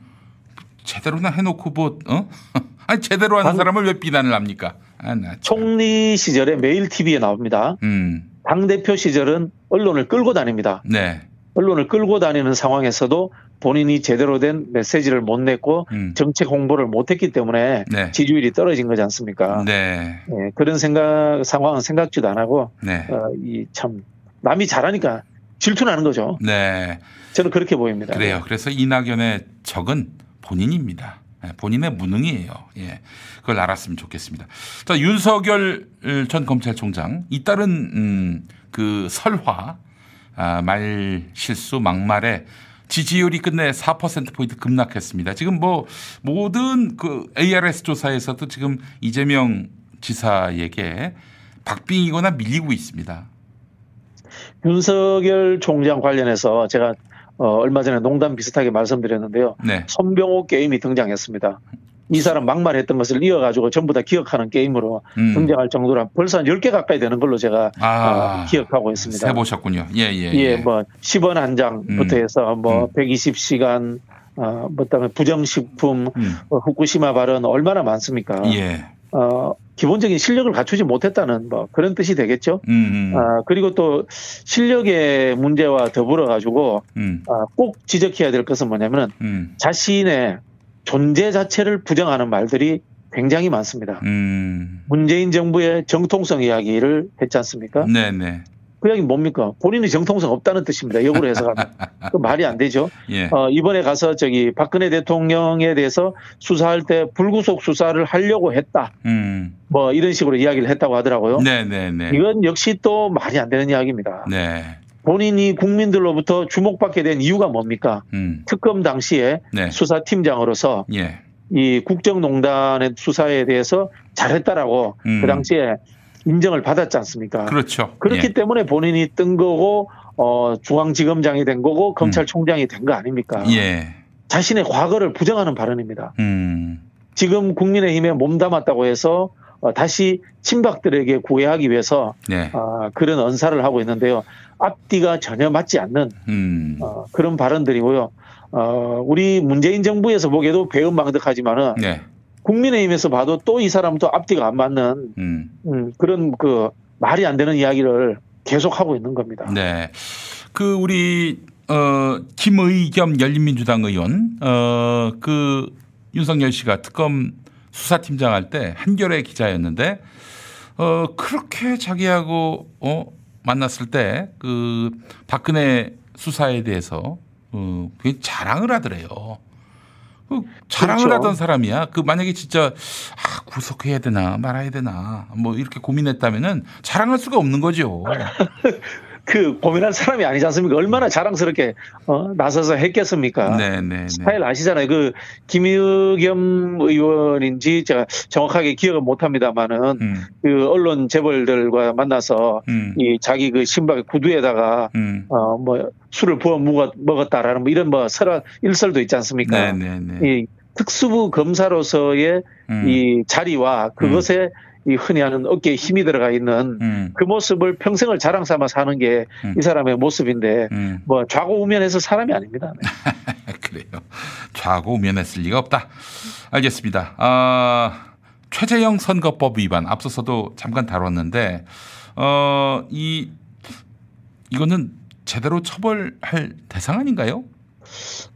[SPEAKER 1] 제대로나 해놓고 뭐 어? (laughs) 아니 제대로 하는
[SPEAKER 7] 당-
[SPEAKER 1] 사람을 왜 비난을 합니까? 아.
[SPEAKER 7] 총리 시절에 매일 TV에 나옵니다.
[SPEAKER 1] 음.
[SPEAKER 7] 당 대표 시절은 언론을 끌고 다닙니다.
[SPEAKER 1] 네.
[SPEAKER 7] 언론을 끌고 다니는 상황에서도 본인이 제대로 된 메시지를 못 냈고
[SPEAKER 1] 음.
[SPEAKER 7] 정책 홍보를 못했기 때문에
[SPEAKER 1] 네.
[SPEAKER 7] 지지율이 떨어진 거지 않습니까?
[SPEAKER 1] 네.
[SPEAKER 7] 예, 그런 생각 상황은 생각지도 안 하고
[SPEAKER 1] 네.
[SPEAKER 7] 어, 이 참 남이 잘하니까 질투나는 거죠.
[SPEAKER 1] 네.
[SPEAKER 7] 저는 그렇게 보입니다.
[SPEAKER 1] 그래요. 그래서 이낙연의 적은 본인입니다. 예, 본인의 무능이에요. 예. 그걸 알았으면 좋겠습니다. 자, 윤석열 전 검찰총장 잇따른 음, 그 설화 아, 말 실수 막말에 지지율이 끝내 4%포인트 급락했습니다. 지금 뭐 모든 그 ARS 조사에서도 지금 이재명 지사에게 박빙이거나 밀리고 있습니다.
[SPEAKER 7] 윤석열 총장 관련해서 제가 어, 얼마 전에 농담 비슷하게 말씀드렸는데요.
[SPEAKER 1] 네.
[SPEAKER 7] 손병호 게임이 등장했습니다. 이 사람 막말했던 것을 이어가지고 전부 다 기억하는 게임으로
[SPEAKER 1] 음.
[SPEAKER 7] 등장할 정도로 벌써 한 10개 가까이 되는 걸로 제가
[SPEAKER 1] 아,
[SPEAKER 7] 어, 기억하고 있습니다.
[SPEAKER 1] 세 보셨군요. 예, 예.
[SPEAKER 7] 예, 뭐 10원 한 장부터
[SPEAKER 1] 음.
[SPEAKER 7] 해서 뭐
[SPEAKER 1] 음.
[SPEAKER 7] 120시간 어, 뭐다면 부정식품,
[SPEAKER 1] 음.
[SPEAKER 7] 어, 후쿠시마 발언 얼마나 많습니까?
[SPEAKER 1] 예.
[SPEAKER 7] 어, 기본적인 실력을 갖추지 못했다는 뭐 그런 뜻이 되겠죠.
[SPEAKER 1] 음, 음,
[SPEAKER 7] 아, 그리고 또 실력의 문제와 더불어 가지고
[SPEAKER 1] 음,
[SPEAKER 7] 아, 꼭 지적해야 될 것은 뭐냐면은
[SPEAKER 1] 음,
[SPEAKER 7] 자신의 존재 자체를 부정하는 말들이 굉장히 많습니다.
[SPEAKER 1] 음.
[SPEAKER 7] 문재인 정부의 정통성 이야기를 했지 않습니까?
[SPEAKER 1] 네, 네.
[SPEAKER 7] 그 이야기 뭡니까? 본인이 정통성 없다는 뜻입니다. 역으로 해석하면. (laughs) 그 말이 안 되죠.
[SPEAKER 1] 예.
[SPEAKER 7] 어, 이번에 가서 저기 박근혜 대통령에 대해서 수사할 때 불구속 수사를 하려고 했다.
[SPEAKER 1] 음.
[SPEAKER 7] 뭐 이런 식으로 이야기를 했다고 하더라고요.
[SPEAKER 1] 네, 네, 네.
[SPEAKER 7] 이건 역시 또 말이 안 되는 이야기입니다.
[SPEAKER 1] 네.
[SPEAKER 7] 본인이 국민들로부터 주목받게 된 이유가 뭡니까?
[SPEAKER 1] 음.
[SPEAKER 7] 특검 당시에
[SPEAKER 1] 네.
[SPEAKER 7] 수사팀장으로서
[SPEAKER 1] 예.
[SPEAKER 7] 이 국정농단의 수사에 대해서 잘했다라고
[SPEAKER 1] 음.
[SPEAKER 7] 그 당시에 인정을 받았지 않습니까?
[SPEAKER 1] 그렇죠.
[SPEAKER 7] 그렇기
[SPEAKER 1] 예.
[SPEAKER 7] 때문에 본인이 뜬 거고 어, 중앙지검장이 된 거고 검찰총장이 된거 아닙니까?
[SPEAKER 1] 예.
[SPEAKER 7] 자신의 과거를 부정하는 발언입니다.
[SPEAKER 1] 음.
[SPEAKER 7] 지금 국민의힘에 몸담았다고 해서 어, 다시 친박들에게 구애하기 위해서
[SPEAKER 1] 네.
[SPEAKER 7] 아, 그런 언사를 하고 있는데요. 앞뒤가 전혀 맞지 않는
[SPEAKER 1] 음.
[SPEAKER 7] 어, 그런 발언들이고요. 어, 우리 문재인 정부에서 보기에도 배은망덕하지만은
[SPEAKER 1] 네.
[SPEAKER 7] 국민의힘에서 봐도 또 이 사람도 앞뒤가 안 맞는
[SPEAKER 1] 음.
[SPEAKER 7] 음, 그런 그 말이 안 되는 이야기를 계속 하고 있는 겁니다.
[SPEAKER 1] 네. 그 우리 어 김의 겸 열린민주당 의원 어 그 윤석열 씨가 특검 수사팀장 할 때 한겨레 기자였는데 어 그렇게 자기하고 어 만났을 때 그 박근혜 수사에 대해서 어 굉장히 자랑을 하더래요. 그 자랑을
[SPEAKER 7] 그렇죠.
[SPEAKER 1] 하던 사람이야. 그 만약에 진짜 아 구속해야 되나 말아야 되나 뭐 이렇게 고민했다면은 자랑할 수가 없는 거죠. (laughs)
[SPEAKER 7] 그 고민할 사람이 아니지 않습니까? 얼마나 자랑스럽게 어, 나서서 했겠습니까?
[SPEAKER 1] 네, 네, 네.
[SPEAKER 7] 스타일 아시잖아요. 그 김의겸 의원인지 제가 정확하게 기억은 못합니다만은
[SPEAKER 1] 음,
[SPEAKER 7] 그 언론 재벌들과 만나서
[SPEAKER 1] 음,
[SPEAKER 7] 이 자기 그 신발 구두에다가
[SPEAKER 1] 음.
[SPEAKER 7] 어뭐 술을 부어 먹었, 먹었다라는 뭐 이런 뭐 설화 일설도 있지 않습니까?
[SPEAKER 1] 네, 네, 네.
[SPEAKER 7] 이 특수부 검사로서의
[SPEAKER 1] 음,
[SPEAKER 7] 이 자리와 그것에 이 흔히 하는 어깨에 힘이 들어가 있는
[SPEAKER 1] 음,
[SPEAKER 7] 그 모습을 평생을 자랑 삼아 사는 게이
[SPEAKER 1] 음.
[SPEAKER 7] 사람의 모습인데
[SPEAKER 1] 음.
[SPEAKER 7] 뭐 좌고우면에서 사람이 아닙니다. 네. (laughs)
[SPEAKER 1] 그래요. 좌고우면했을 리가 없다. 알겠습니다. 아, 최재형 선거법 위반 앞서서도 잠깐 다뤘는데 어, 이 이거는 제대로 처벌할 대상 아닌가요?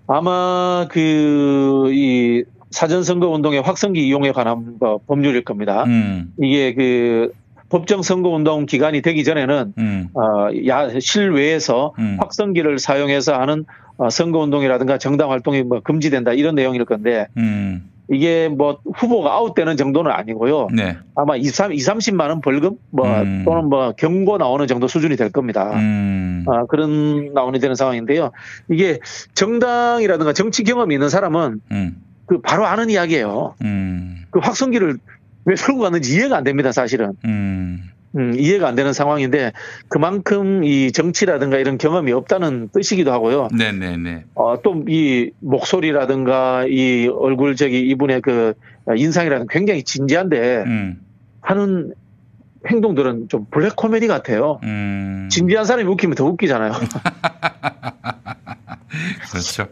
[SPEAKER 7] 아마 그 이 사전 선거 운동의 확성기 이용에 관한 뭐 법률일 겁니다.
[SPEAKER 1] 음,
[SPEAKER 7] 이게 그 법정 선거 운동 기간이 되기 전에는
[SPEAKER 1] 음,
[SPEAKER 7] 어, 야, 실외에서
[SPEAKER 1] 음.
[SPEAKER 7] 확성기를 사용해서 하는 어, 선거 운동이라든가 정당 활동이 뭐 금지된다 이런 내용일 건데
[SPEAKER 1] 음,
[SPEAKER 7] 이게 뭐 후보가 아웃되는 정도는 아니고요.
[SPEAKER 1] 네,
[SPEAKER 7] 아마 2, 3, 2 30만 원 벌금 뭐
[SPEAKER 1] 음.
[SPEAKER 7] 또는 뭐 경고 나오는 정도 수준이 될 겁니다.
[SPEAKER 1] 음,
[SPEAKER 7] 아, 그런 나오니 되는 상황인데요. 이게 정당이라든가 정치 경험이 있는 사람은
[SPEAKER 1] 음,
[SPEAKER 7] 그 바로 아는 이야기예요.
[SPEAKER 1] 음,
[SPEAKER 7] 그 확성기를 왜 들고 갔는지 이해가 안 됩니다, 사실은.
[SPEAKER 1] 음,
[SPEAKER 7] 음, 이해가 안 되는 상황인데 그만큼 이 정치라든가 이런 경험이 없다는 뜻이기도 하고요.
[SPEAKER 1] 네, 네, 네,
[SPEAKER 7] 어, 또 이 목소리라든가 이 얼굴 저기 이분의 그 인상이라는 굉장히 진지한데
[SPEAKER 1] 음,
[SPEAKER 7] 하는 행동들은 좀 블랙 코미디 같아요.
[SPEAKER 1] 음,
[SPEAKER 7] 진지한 사람이 웃기면 더 웃기잖아요. (laughs)
[SPEAKER 1] 그렇죠.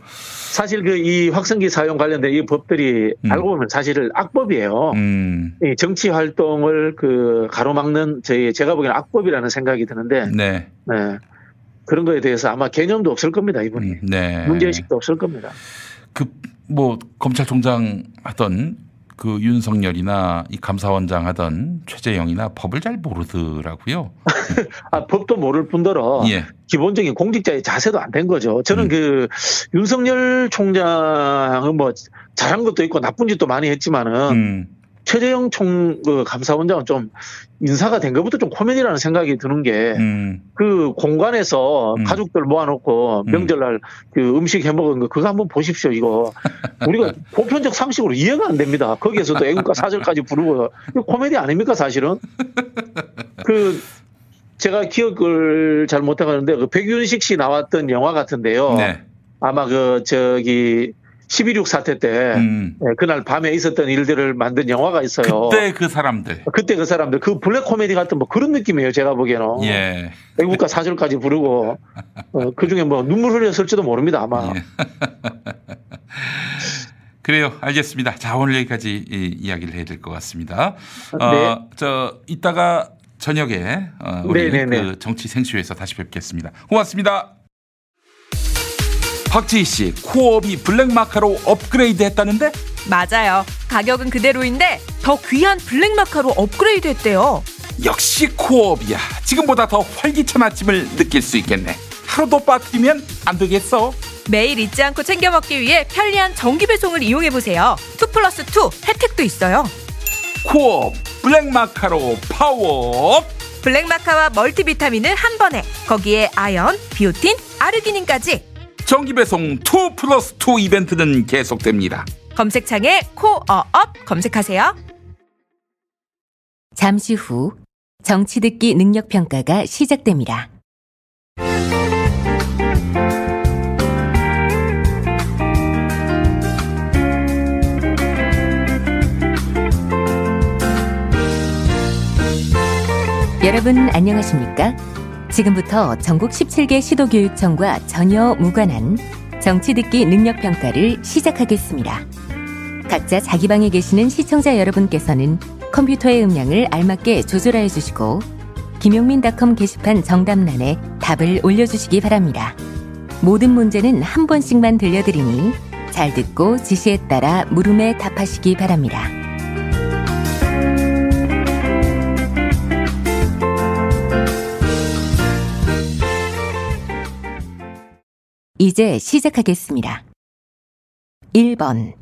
[SPEAKER 7] 사실 그 이 확성기 사용 관련된 이 법들이
[SPEAKER 1] 음.
[SPEAKER 7] 알고 보면 사실은 악법이에요.
[SPEAKER 1] 음,
[SPEAKER 7] 이 정치 활동을 그 가로막는 저희 제가 보기에는 악법이라는 생각이 드는데
[SPEAKER 1] 네,
[SPEAKER 7] 네. 그런 거에 대해서 아마 개념도 없을 겁니다 이분이
[SPEAKER 1] 음, 네.
[SPEAKER 7] 문제의식도 없을 겁니다.
[SPEAKER 1] 그 뭐 검찰총장 하던 그 윤석열이나 이 감사원장 하던 최재형이나 법을 잘 모르더라고요. (laughs)
[SPEAKER 7] 아 법도 모를 뿐더러
[SPEAKER 1] 예.
[SPEAKER 7] 기본적인 공직자의 자세도 안 된 거죠. 저는
[SPEAKER 1] 음.
[SPEAKER 7] 그 윤석열 총장은 뭐 잘한 것도 있고 나쁜 짓도 많이 했지만은
[SPEAKER 1] 음.
[SPEAKER 7] 최재형 총 그 감사원장은 좀 인사가 된 것부터 좀 코미디라는 생각이 드는 게
[SPEAKER 1] 음.
[SPEAKER 7] 그 공간에서
[SPEAKER 1] 음.
[SPEAKER 7] 가족들 모아놓고
[SPEAKER 1] 음.
[SPEAKER 7] 명절날 그 음식 해 먹은 거 그거 한번 보십시오 이거 (laughs) 우리가 보편적 상식으로 이해가 안 됩니다. 거기에서도 애국가 사절까지 부르고 이거 코미디 아닙니까 사실은? 그 제가 기억을 잘 못하겠는데 그 백윤식 씨 나왔던 영화 같은데요.
[SPEAKER 1] 네.
[SPEAKER 7] 아마 그 저기 12.6 사태 때
[SPEAKER 1] 음.
[SPEAKER 7] 예, 그날 밤에 있었던 일들을 만든 영화가 있어요.
[SPEAKER 1] 그때 그 사람들.
[SPEAKER 7] 그때 그 사람들 그 블랙 코미디 같은 뭐 그런 느낌이에요 제가 보기에는
[SPEAKER 1] 예.
[SPEAKER 7] 애국가 사절까지 부르고 어, (laughs) 그 중에 뭐 눈물 흘렸을지도 모릅니다 아마
[SPEAKER 1] 예. 그래요. 알겠습니다. 자, 오늘 여기까지 이, 이야기를 해야 될 것 같습니다.
[SPEAKER 7] 네.
[SPEAKER 1] 어, 저 이따가 저녁에 어, 우리
[SPEAKER 7] 네네네.
[SPEAKER 1] 그 정치 생쇼에서 다시 뵙겠습니다. 고맙습니다. 박지희 씨, 코업이 블랙마카로 업그레이드 했다는데?
[SPEAKER 8] 맞아요. 가격은 그대로인데 더 귀한 블랙마카로 업그레이드 했대요.
[SPEAKER 1] 역시 코업이야. 지금보다 더 활기찬 아침을 느낄 수 있겠네. 하루도 빠뜨리면 안 되겠어.
[SPEAKER 8] 매일 잊지 않고 챙겨 먹기 위해 편리한 정기 배송을 이용해 보세요. 2 플러스 2 혜택도 있어요.
[SPEAKER 1] 코업 블랙마카로 파워.
[SPEAKER 8] 블랙마카와 멀티비타민을 한 번에 거기에 아연, 비오틴, 아르기닌까지
[SPEAKER 1] 정기 배송 2 플러스 2 이벤트는 계속됩니다.
[SPEAKER 8] 검색창에 코어업 검색하세요.
[SPEAKER 5] 잠시 후 정치 듣기 능력 평가가 시작됩니다. 여러분 안녕하십니까? 지금부터 전국 17개 시도교육청과 전혀 무관한 정치 듣기 능력 평가를 시작하겠습니다. 각자 자기 방에 계시는 시청자 여러분께서는 컴퓨터의 음량을 알맞게 조절하여 주시고 김용민닷컴 게시판 정답란에 답을 올려주시기 바랍니다. 모든 문제는 한 번씩만 들려드리니 잘 듣고 지시에 따라 물음에 답하시기 바랍니다. 이제 시작하겠습니다. 1번.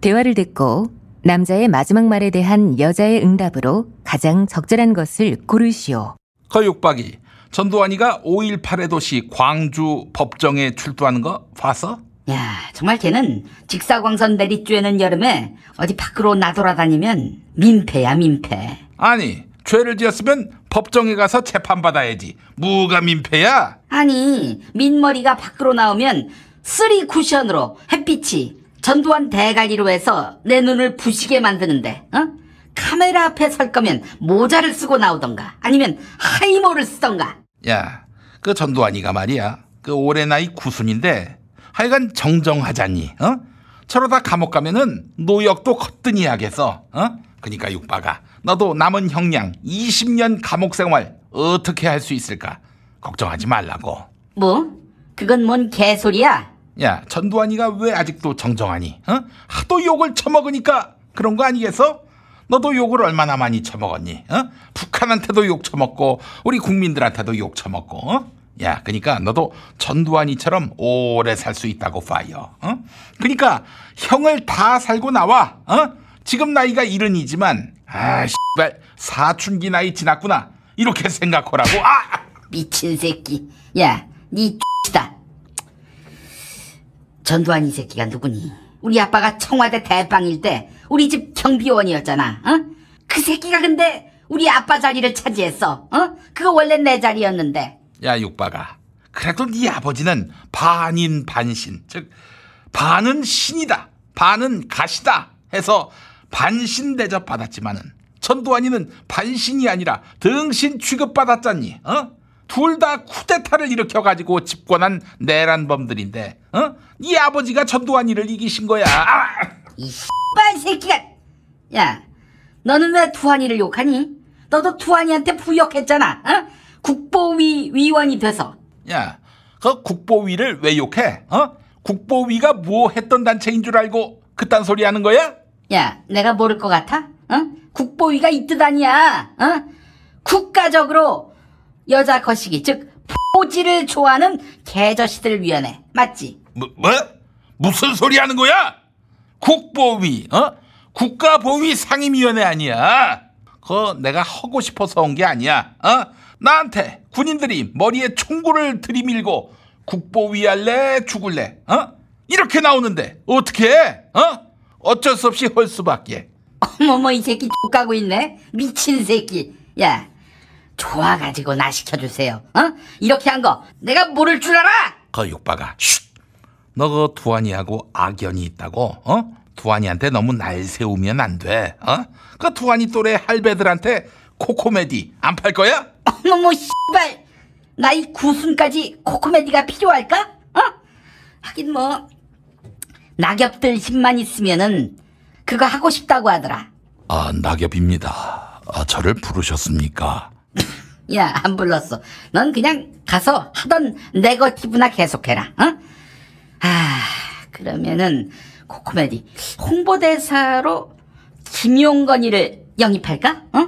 [SPEAKER 5] 대화를 듣고 남자의 마지막 말에 대한 여자의 응답으로 가장 적절한 것을 고르시오.
[SPEAKER 1] 거육박이 전두환이가 5.18의 도시 광주 법정에 출두하는 거 봤어?
[SPEAKER 6] 야, 정말 걔는 직사광선 내리쬐는 여름에 어디 밖으로 나돌아다니면 민폐야, 민폐.
[SPEAKER 1] 아니 죄를 지었으면 법정에 가서 재판받아야지 뭐가 민폐야?
[SPEAKER 6] 아니, 민머리가 밖으로 나오면 쓰리 쿠션으로 햇빛이 전두환 대가리로 해서 내 눈을 부시게 만드는데, 어? 카메라 앞에 설 거면 모자를 쓰고 나오던가, 아니면 하이모를 쓰던가.
[SPEAKER 1] 야 그 전두환이가 말이야 그 올해 나이 구순인데 하여간 정정하자니 어? 저러다 감옥 가면은 노역도 거뜬히 하겠어 어? 그니까 명박아 너도 남은 형량 20년 감옥 생활 어떻게 할 수 있을까 걱정하지 말라고
[SPEAKER 6] 뭐? 그건 뭔 개소리야?
[SPEAKER 1] 야 전두환이가 왜 아직도 정정하니 어? 하도 욕을 처먹으니까 그런 거 아니겠어? 너도 욕을 얼마나 많이 처먹었니? 어? 북한한테도 욕 처먹고 우리 국민들한테도 욕 처먹고 어? 야 그니까 너도 전두환이처럼 오래 살 수 있다고 파이어 어? 그니까 형을 다 살고 나와 어? 지금 나이가 이른이지만 아 씨발 사춘기 나이 지났구나 이렇게 생각하라고 아!
[SPEAKER 6] 미친 새끼. 야, 니 X다. 전두환 이 새끼가 누구니? 우리 아빠가 청와대 대빵일 때 우리 집 경비원이었잖아. 어? 그 새끼가 근데 우리 아빠 자리를 차지했어. 어? 그거 원래 내 자리였는데.
[SPEAKER 1] 야 육바가 그래도 네 아버지는 반인 반신 즉 반은 신이다 반은 가시다 해서 반신 대접 받았지만은 전두환이는 반신이 아니라 등신 취급 받았잖니 어? 둘 다 쿠데타를 일으켜 가지고 집권한 내란범들인데 어? 네 아버지가 전두환이를 이기신 거야 아!
[SPEAKER 6] 이 X발 새끼가. 야, 너는 왜 투환이를 욕하니? 너도 투환이한테 부역했잖아. 어? 국보위 위원이 돼서.
[SPEAKER 1] 야, 그 국보위를 왜 욕해? 어? 국보위가 뭐 했던 단체인 줄 알고 그딴 소리 하는 거야?
[SPEAKER 6] 야, 내가 모를 것 같아? 어? 국보위가 이뜻 아니야. 어? 국가적으로 여자 거시기, 즉 포지를 좋아하는 개저씨들 위원회. 맞지?
[SPEAKER 1] 뭐, 뭐? 무슨 소리 하는 거야? 국보위, 어? 국가보위 상임위원회 아니야. 그거 내가 하고 싶어서 온 게 아니야. 어? 나한테 군인들이 머리에 총구를 들이밀고 국보위 할래 죽을래? 어? 이렇게 나오는데 어떻게 해? 어? 어쩔 수 없이 할 수밖에.
[SPEAKER 6] 어머머, 이 새끼 X가고 있네? 미친 새끼. 야, 좋아가지고 나 시켜주세요. 어? 이렇게 한 거 내가 모를 줄 알아?
[SPEAKER 1] 그 육바가 쉿. 너그 두환이하고 악연이 있다고? 어? 두환이한테 너무 날 세우면 안 돼. 어? 그 두환이 또래 할배들한테 코코메디 안 팔 거야?
[SPEAKER 6] 어머머, 씨발. 나 이 구순까지 코코메디가 필요할까? 어? 하긴 뭐 낙엽들 힘만 있으면은 그거 하고 싶다고 하더라.
[SPEAKER 1] 아, 낙엽입니다. 아, 저를 부르셨습니까? (laughs)
[SPEAKER 6] 야, 안 불렀어. 넌 그냥 가서 하던 네거티브나 계속해라. 어? 아, 그러면은 코코메디 홍보대사로 김용건이를 영입할까? 어?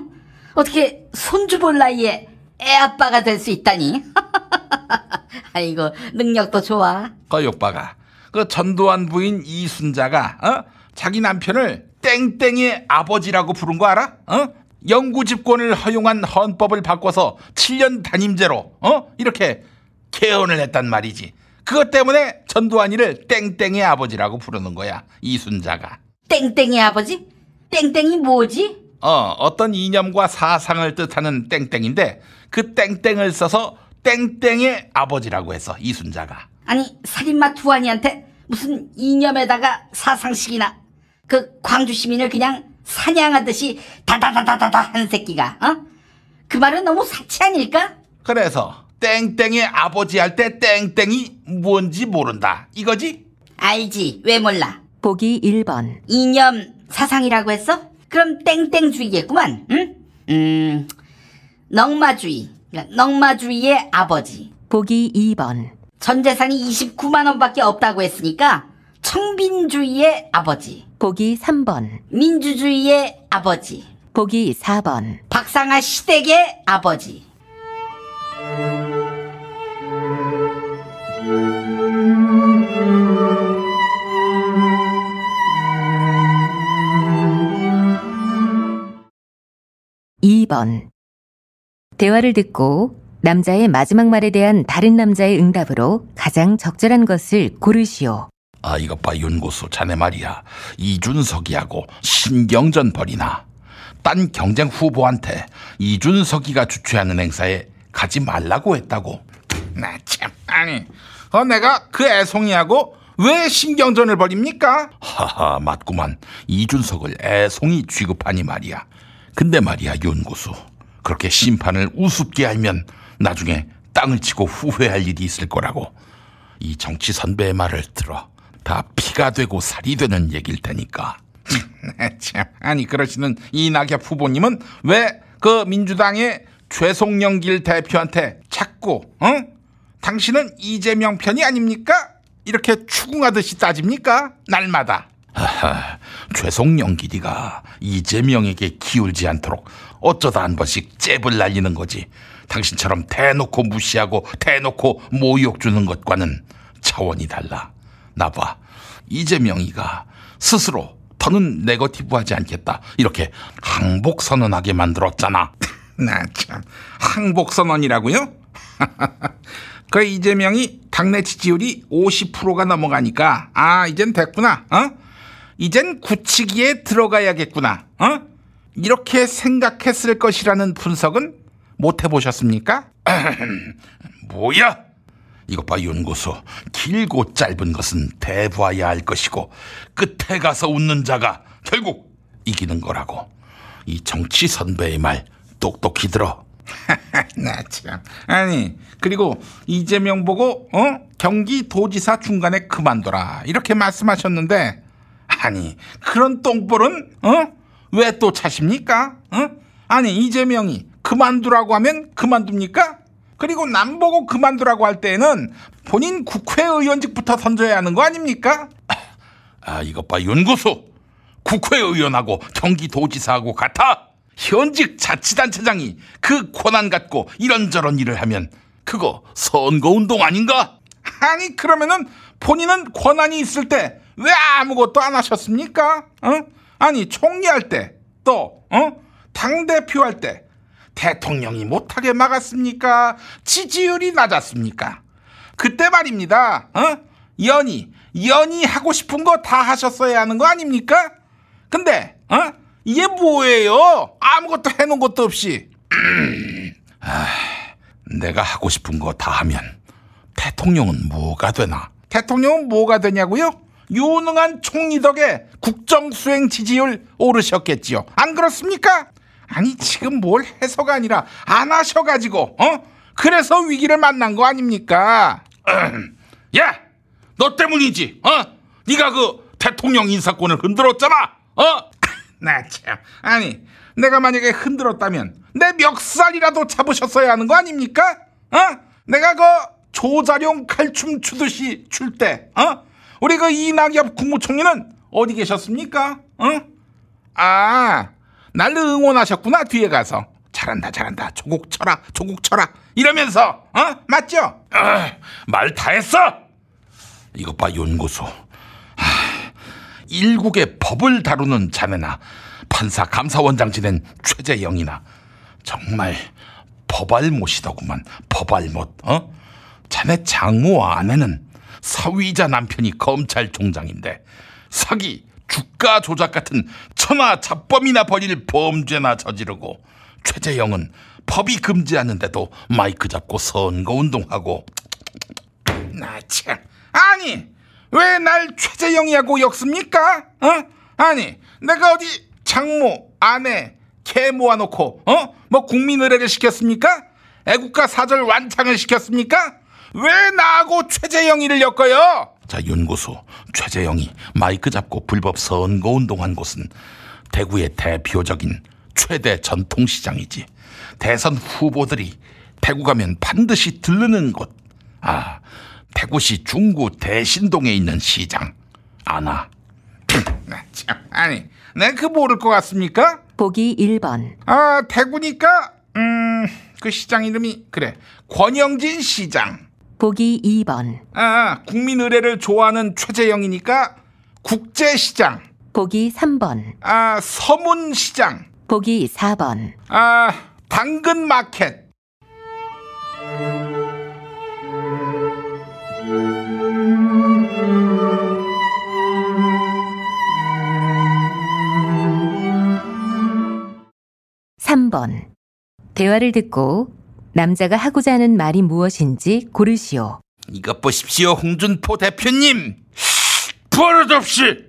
[SPEAKER 6] 어떻게 손주 볼 나이에 애 아빠가 될 수 있다니? (laughs) 아이고 능력도 좋아.
[SPEAKER 1] 그 욕바가 그 전두환 부인 이순자가 어? 자기 남편을 땡땡의 아버지라고 부른 거 알아? 어? 영구 집권을 허용한 헌법을 바꿔서 7년 단임제로 어? 이렇게 개헌을 했단 말이지. 그것 때문에 전두환이를 땡땡의 아버지라고 부르는 거야. 이순자가.
[SPEAKER 6] 땡땡이 아버지? 땡땡이 뭐지?
[SPEAKER 1] 어, 어떤 이념과 사상을 뜻하는 땡땡인데 그 땡땡을 써서 땡땡의 아버지라고 해서 이순자가.
[SPEAKER 6] 아니 살인마 두한이한테 무슨 이념에다가 사상식이나 그 광주 시민을 그냥 사냥하듯이 다다다다다다 하는 새끼가 어? 그 말은 너무 사치 아닐까?
[SPEAKER 1] 그래서 땡땡의 아버지 할 때 땡땡이 뭔지 모른다. 이거지?
[SPEAKER 6] 알지 왜 몰라
[SPEAKER 5] 보기 1번,
[SPEAKER 6] 이념 사상이라고 했어? 그럼 땡땡주의겠구만 응? 음 넝마주의 그러니까 넝마주의의 아버지
[SPEAKER 5] 보기 2번,
[SPEAKER 6] 전 재산이 29만 원밖에 없다고 했으니까 청빈주의의 아버지
[SPEAKER 5] 보기 3번,
[SPEAKER 6] 민주주의의 아버지
[SPEAKER 5] 보기 4번,
[SPEAKER 6] 박상아 시댁의 아버지.
[SPEAKER 5] 이번. 대화를 듣고 남자의 마지막 말에 대한 다른 남자의 응답으로 가장 적절한 것을 고르시오.
[SPEAKER 1] 아 이것 봐 윤고수. 자네 말이야. 이준석이하고 신경전 벌이나. 딴 경쟁 후보한테 이준석이가 주최하는 행사에 가지 말라고 했다고. 나 참 아니 어 내가 그 애송이하고 왜 신경전을 벌입니까? 하하 맞구만. 이준석을 애송이 취급하니 말이야. 근데 말이야 윤고수. 그렇게 심판을 우습게 알면 나중에 땅을 치고 후회할 일이 있을 거라고 이 정치 선배의 말을 들어 다 피가 되고 살이 되는 얘기일 테니까. 참, 아니 그러시는 이낙엽 후보님은 왜 그 민주당의 최송영길 대표한테 자꾸 어? 당신은 이재명 편이 아닙니까? 이렇게 추궁하듯이 따집니까? 날마다. 하하, 최송영길이가 이재명에게 기울지 않도록 어쩌다 한 번씩 잽을 날리는 거지. 당신처럼 대놓고 무시하고 대놓고 모욕 주는 것과는 차원이 달라. 나봐. 이재명이가 스스로 더는 네거티브 하지 않겠다. 이렇게 항복 선언하게 만들었잖아. (laughs) 나 참 항복 선언이라고요? (laughs) 그 이재명이 당내 지지율이 50%가 넘어가니까 아 이젠 됐구나. 어? 이젠 굳히기에 들어가야겠구나. 어? 이렇게 생각했을 것이라는 분석은 못 해보셨습니까? (clears throat) 뭐야? 이것 봐 윤고수 길고 짧은 것은 대부하야 할 것이고 끝에 가서 웃는 자가 결국 이기는 거라고. 이 정치 선배의 말 똑똑히 들어. (laughs) 나 참. 아니 그리고 이재명 보고 어? 경기도지사 중간에 그만둬라. 이렇게 말씀하셨는데 아니 그런 똥볼은 어 왜 또 차십니까? 어? 아니 이재명이 그만두라고 하면 그만둡니까 그리고 남 보고 그만두라고 할 때에는 본인 국회의원직부터 던져야 하는 거 아닙니까? 아 이것 봐 윤구수 국회의원하고 경기도지사하고 같아 현직 자치단체장이 그 권한 갖고 이런저런 일을 하면 그거 선거운동 아닌가? 아니 그러면은 본인은 권한이 있을 때 왜 아무것도 안 하셨습니까? 어? 아니 총리할 때 또 어? 당대표 할 때 대통령이 못하게 막았습니까? 지지율이 낮았습니까? 그때 말입니다. 어? 연이 연이 하고 싶은 거 다 하셨어야 하는 거 아닙니까? 근데 어? 이게 뭐예요? 아무것도 해놓은 것도 없이. (clears throat) 아, 내가 하고 싶은 거 다 하면 대통령은 뭐가 되나? 대통령은 뭐가 되냐고요? 유능한 총리 덕에 국정 수행 지지율 오르셨겠지요. 안 그렇습니까? 아니 지금 뭘 해서가 아니라 안 하셔가지고 어? 그래서 위기를 만난 거 아닙니까? (clears throat) 야, 너 때문이지. 어? 네가 그 대통령 인사권을 흔들었잖아. 어? (laughs) 나 참. 아니, 내가 만약에 흔들었다면 내 멱살이라도 잡으셨어야 하는 거 아닙니까? 어? 내가 그 조자룡 칼춤 추듯이 출 때, 어? 우리 그 이낙엽 국무총리는 어디 계셨습니까? 어? 아, 날 응원하셨구나 뒤에 가서 잘한다 잘한다 조국 쳐라 조국 쳐라 이러면서 어 맞죠? 아, 말다 했어. 이것 봐 연구소. 하, 일국의 법을 다루는 자네나 판사 감사원장 지낸 최재영이나 정말 법알못이더구만 법알못 어? 자네 장모와 아내는 사위자 남편이 검찰총장인데 사기 주가 조작 같은 천하 잡범이나 벌일 범죄나 저지르고 최재영은 법이 금지하는데도 마이크 잡고 선거 운동하고 나 참 아니 왜 날 최재영이하고 엮습니까? 어? 아니 내가 어디 장모 아내 개 모아놓고 어? 뭐 국민 의례를 시켰습니까? 애국가 사절 완창을 시켰습니까? 왜 나하고 최재영이를 엮어요? 자 윤고수 최재영이 마이크 잡고 불법 선거운동한 곳은 대구의 대표적인 최대 전통시장이지 대선 후보들이 대구 가면 반드시 들르는 곳. 아, 대구시 중구 대신동에 있는 시장. 아나. (laughs) 참, 아니, 내가 그 모를 것 같습니까?
[SPEAKER 5] 보기 1번,
[SPEAKER 1] 아, 대구니까, 음, 그 시장 이름이, 그래, 권영진 시장.
[SPEAKER 5] 보기 2번,
[SPEAKER 1] 아, 국민 의례를 좋아하는 최재영이니까 국제시장.
[SPEAKER 5] 보기 3번,
[SPEAKER 1] 아, 서문시장.
[SPEAKER 5] 보기 4번,
[SPEAKER 1] 아, 당근 마켓.
[SPEAKER 5] 삼번 대화를 듣고 남자가 하고자 하는 말이 무엇인지 고르시오.
[SPEAKER 1] 이것 보십시오, 홍준포 대표님. 버릇없이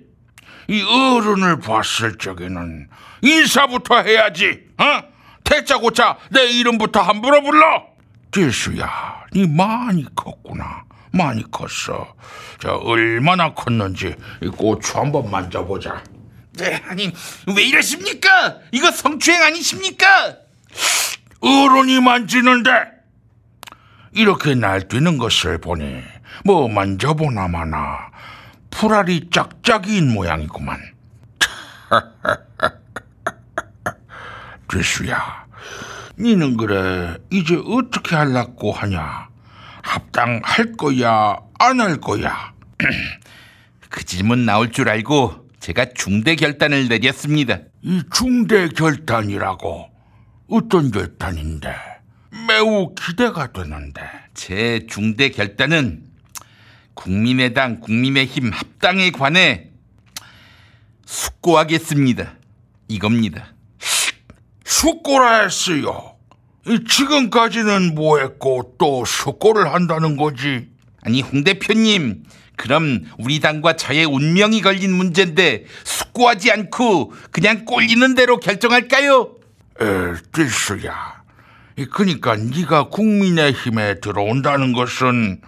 [SPEAKER 1] 이 어른을 봤을 적에는 인사부터 해야지. 어? 대자고차 내 이름부터 함부로 불러. 지수야, 니 많이 컸구나. 많이 컸어. 저 얼마나 컸는지 이 고추 한번 만져보자. 네, 아니 왜 이러십니까? 이거 성추행 아니십니까? 어른이 만지는데 이렇게 날뛰는 것을 보니 뭐 만져보나 마나 풀알이 짝짝이인 모양이구만. (laughs) 지수야, 니는 그래 이제 어떻게 할라고 하냐? 합당할 거야, 안 할 거야? (clears throat) 그 질문 나올 줄 알고 제가 중대 결단을 내렸습니다. 이 중대 결단이라고 어떤 결단인데? 매우 기대가 되는데. 제 중대 결단은 국민의당 국민의힘 합당에 관해 숙고하겠습니다. 이겁니다. 숙고라 했어요. 이 지금까지는 뭐 했고 또 숙고를 한다는 거지. 아니 홍 대표님 그럼 우리 당과 저의 운명이 걸린 문제인데 숙고하지 않고 그냥 꼴리는 대로 결정할까요? 에, 뜰수야. 그러니까 네가 국민의힘에 들어온다는 것은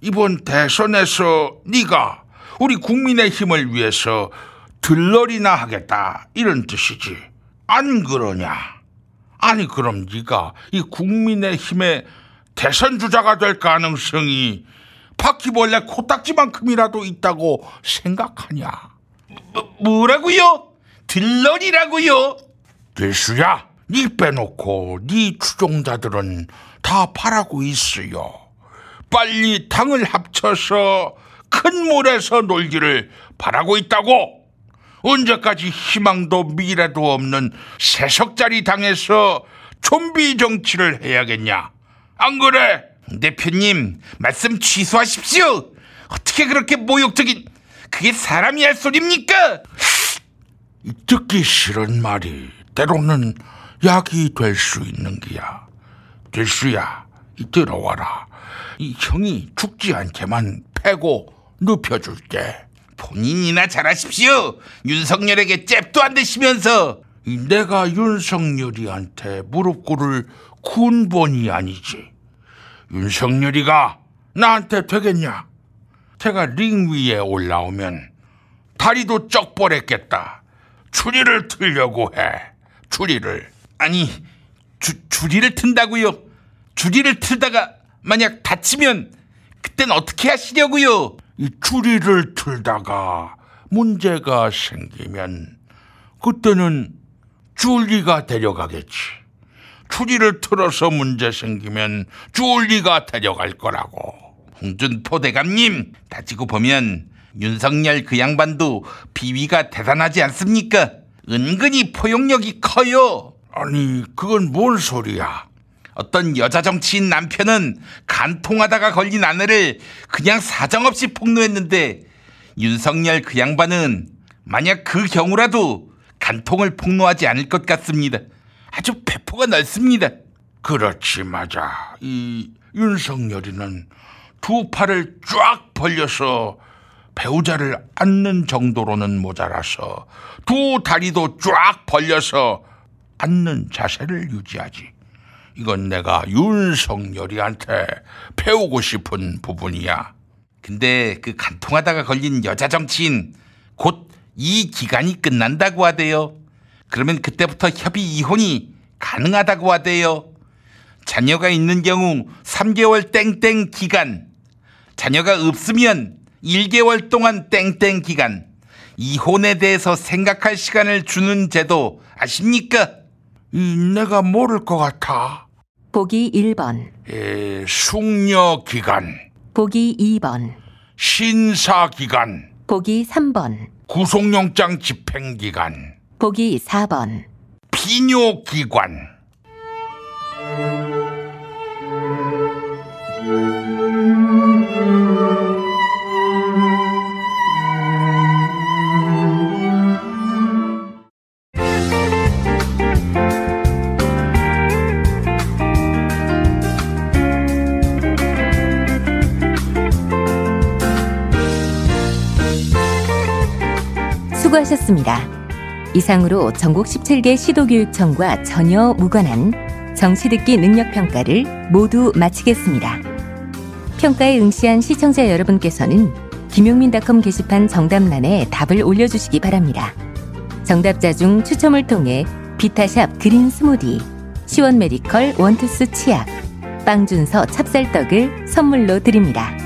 [SPEAKER 1] 이번 대선에서 네가 우리 국민의힘을 위해서 들러리나 하겠다 이런 뜻이지. 안 그러냐? 아니 그럼 네가 이 국민의힘의 대선 주자가 될 가능성이 바퀴벌레 코딱지만큼이라도 있다고 생각하냐? 뭐, 뭐라고요? 들러리라고요? 대수야, 네 빼놓고 네 추종자들은 다 바라고 있어요. 빨리 당을 합쳐서 큰 물에서 놀기를 바라고 있다고. 언제까지 희망도 미래도 없는 세석짜리 당에서 좀비 정치를 해야겠냐? 안 그래? 대표님, 말씀 취소하십시오. 어떻게 그렇게 모욕적인 그게 사람이 할 소리입니까? 듣기 싫은 말이 때로는 약이 될 수 있는 기야. 대수야, 이 들어와라. 이 형이 죽지 않게만 패고 눕혀줄게. 본인이나 잘하십시오. 윤석열에게 잽도 안 되시면서. 이 내가 윤석열이한테 무릎 꿇을 군본이 아니지. 윤석열이가 나한테 되겠냐? 제가 링 위에 올라오면
[SPEAKER 9] 다리도 쩍벌했겠다. 추리를 틀려고 해. 추리를.
[SPEAKER 1] 아니 주, 줄이를 튼다고요? 줄이를 틀다가 만약 다치면 그땐 어떻게 하시려고요?
[SPEAKER 9] 이 추리를 틀다가 문제가 생기면 그때는 줄리가 데려가겠지. 추리를 틀어서 문제 생기면 줄리가 데려갈 거라고.
[SPEAKER 1] 홍준포 대감님 따지고 보면 윤석열 그 양반도 비위가 대단하지 않습니까? 은근히 포용력이 커요.
[SPEAKER 9] 아니, 그건 뭔 소리야?
[SPEAKER 1] 어떤 여자 정치인 남편은 간통하다가 걸린 아내를 그냥 사정없이 폭로했는데 윤석열 그 양반은 만약 그 경우라도 간통을 폭로하지 않을 것 같습니다. 아주 배포가 넓습니다.
[SPEAKER 9] 그렇지, 맞아. 이 윤석열이는 두 팔을 쫙 벌려서 배우자를 안는 정도로는 모자라서 두 다리도 쫙 벌려서 앉는 자세를 유지하지. 이건 내가 윤석열이한테 배우고 싶은 부분이야.
[SPEAKER 1] 근데 그 간통하다가 걸린 여자 정치인 곧 이 기간이 끝난다고 하대요. 그러면 그때부터 협의 이혼이 가능하다고 하대요. 자녀가 있는 경우 3개월 땡땡 기간, 자녀가 없으면 1개월 동안 땡땡 기간, 이혼에 대해서 생각할 시간을 주는 제도 아십니까?
[SPEAKER 9] 이 내가 모를 것 같아.
[SPEAKER 5] 보기 1번,
[SPEAKER 9] 에, 숙려 기간,
[SPEAKER 5] 보기 2번,
[SPEAKER 9] 신사 기간,
[SPEAKER 5] 보기 3번,
[SPEAKER 9] 구속영장 집행 기간,
[SPEAKER 5] 보기 4번,
[SPEAKER 9] 비뇨 기관.
[SPEAKER 5] 하셨습니다. 이상으로 전국 17개 시도교육청과 전혀 무관한 정치 듣기 능력 평가를 모두 마치겠습니다. 평가에 응시한 시청자 여러분께서는 김용민닷컴 게시판 정답란에 답을 올려주시기 바랍니다. 정답자 중 추첨을 통해 비타샵 그린 스무디, 시원 메디컬 원투스 치약, 빵준서 찹쌀떡을 선물로 드립니다.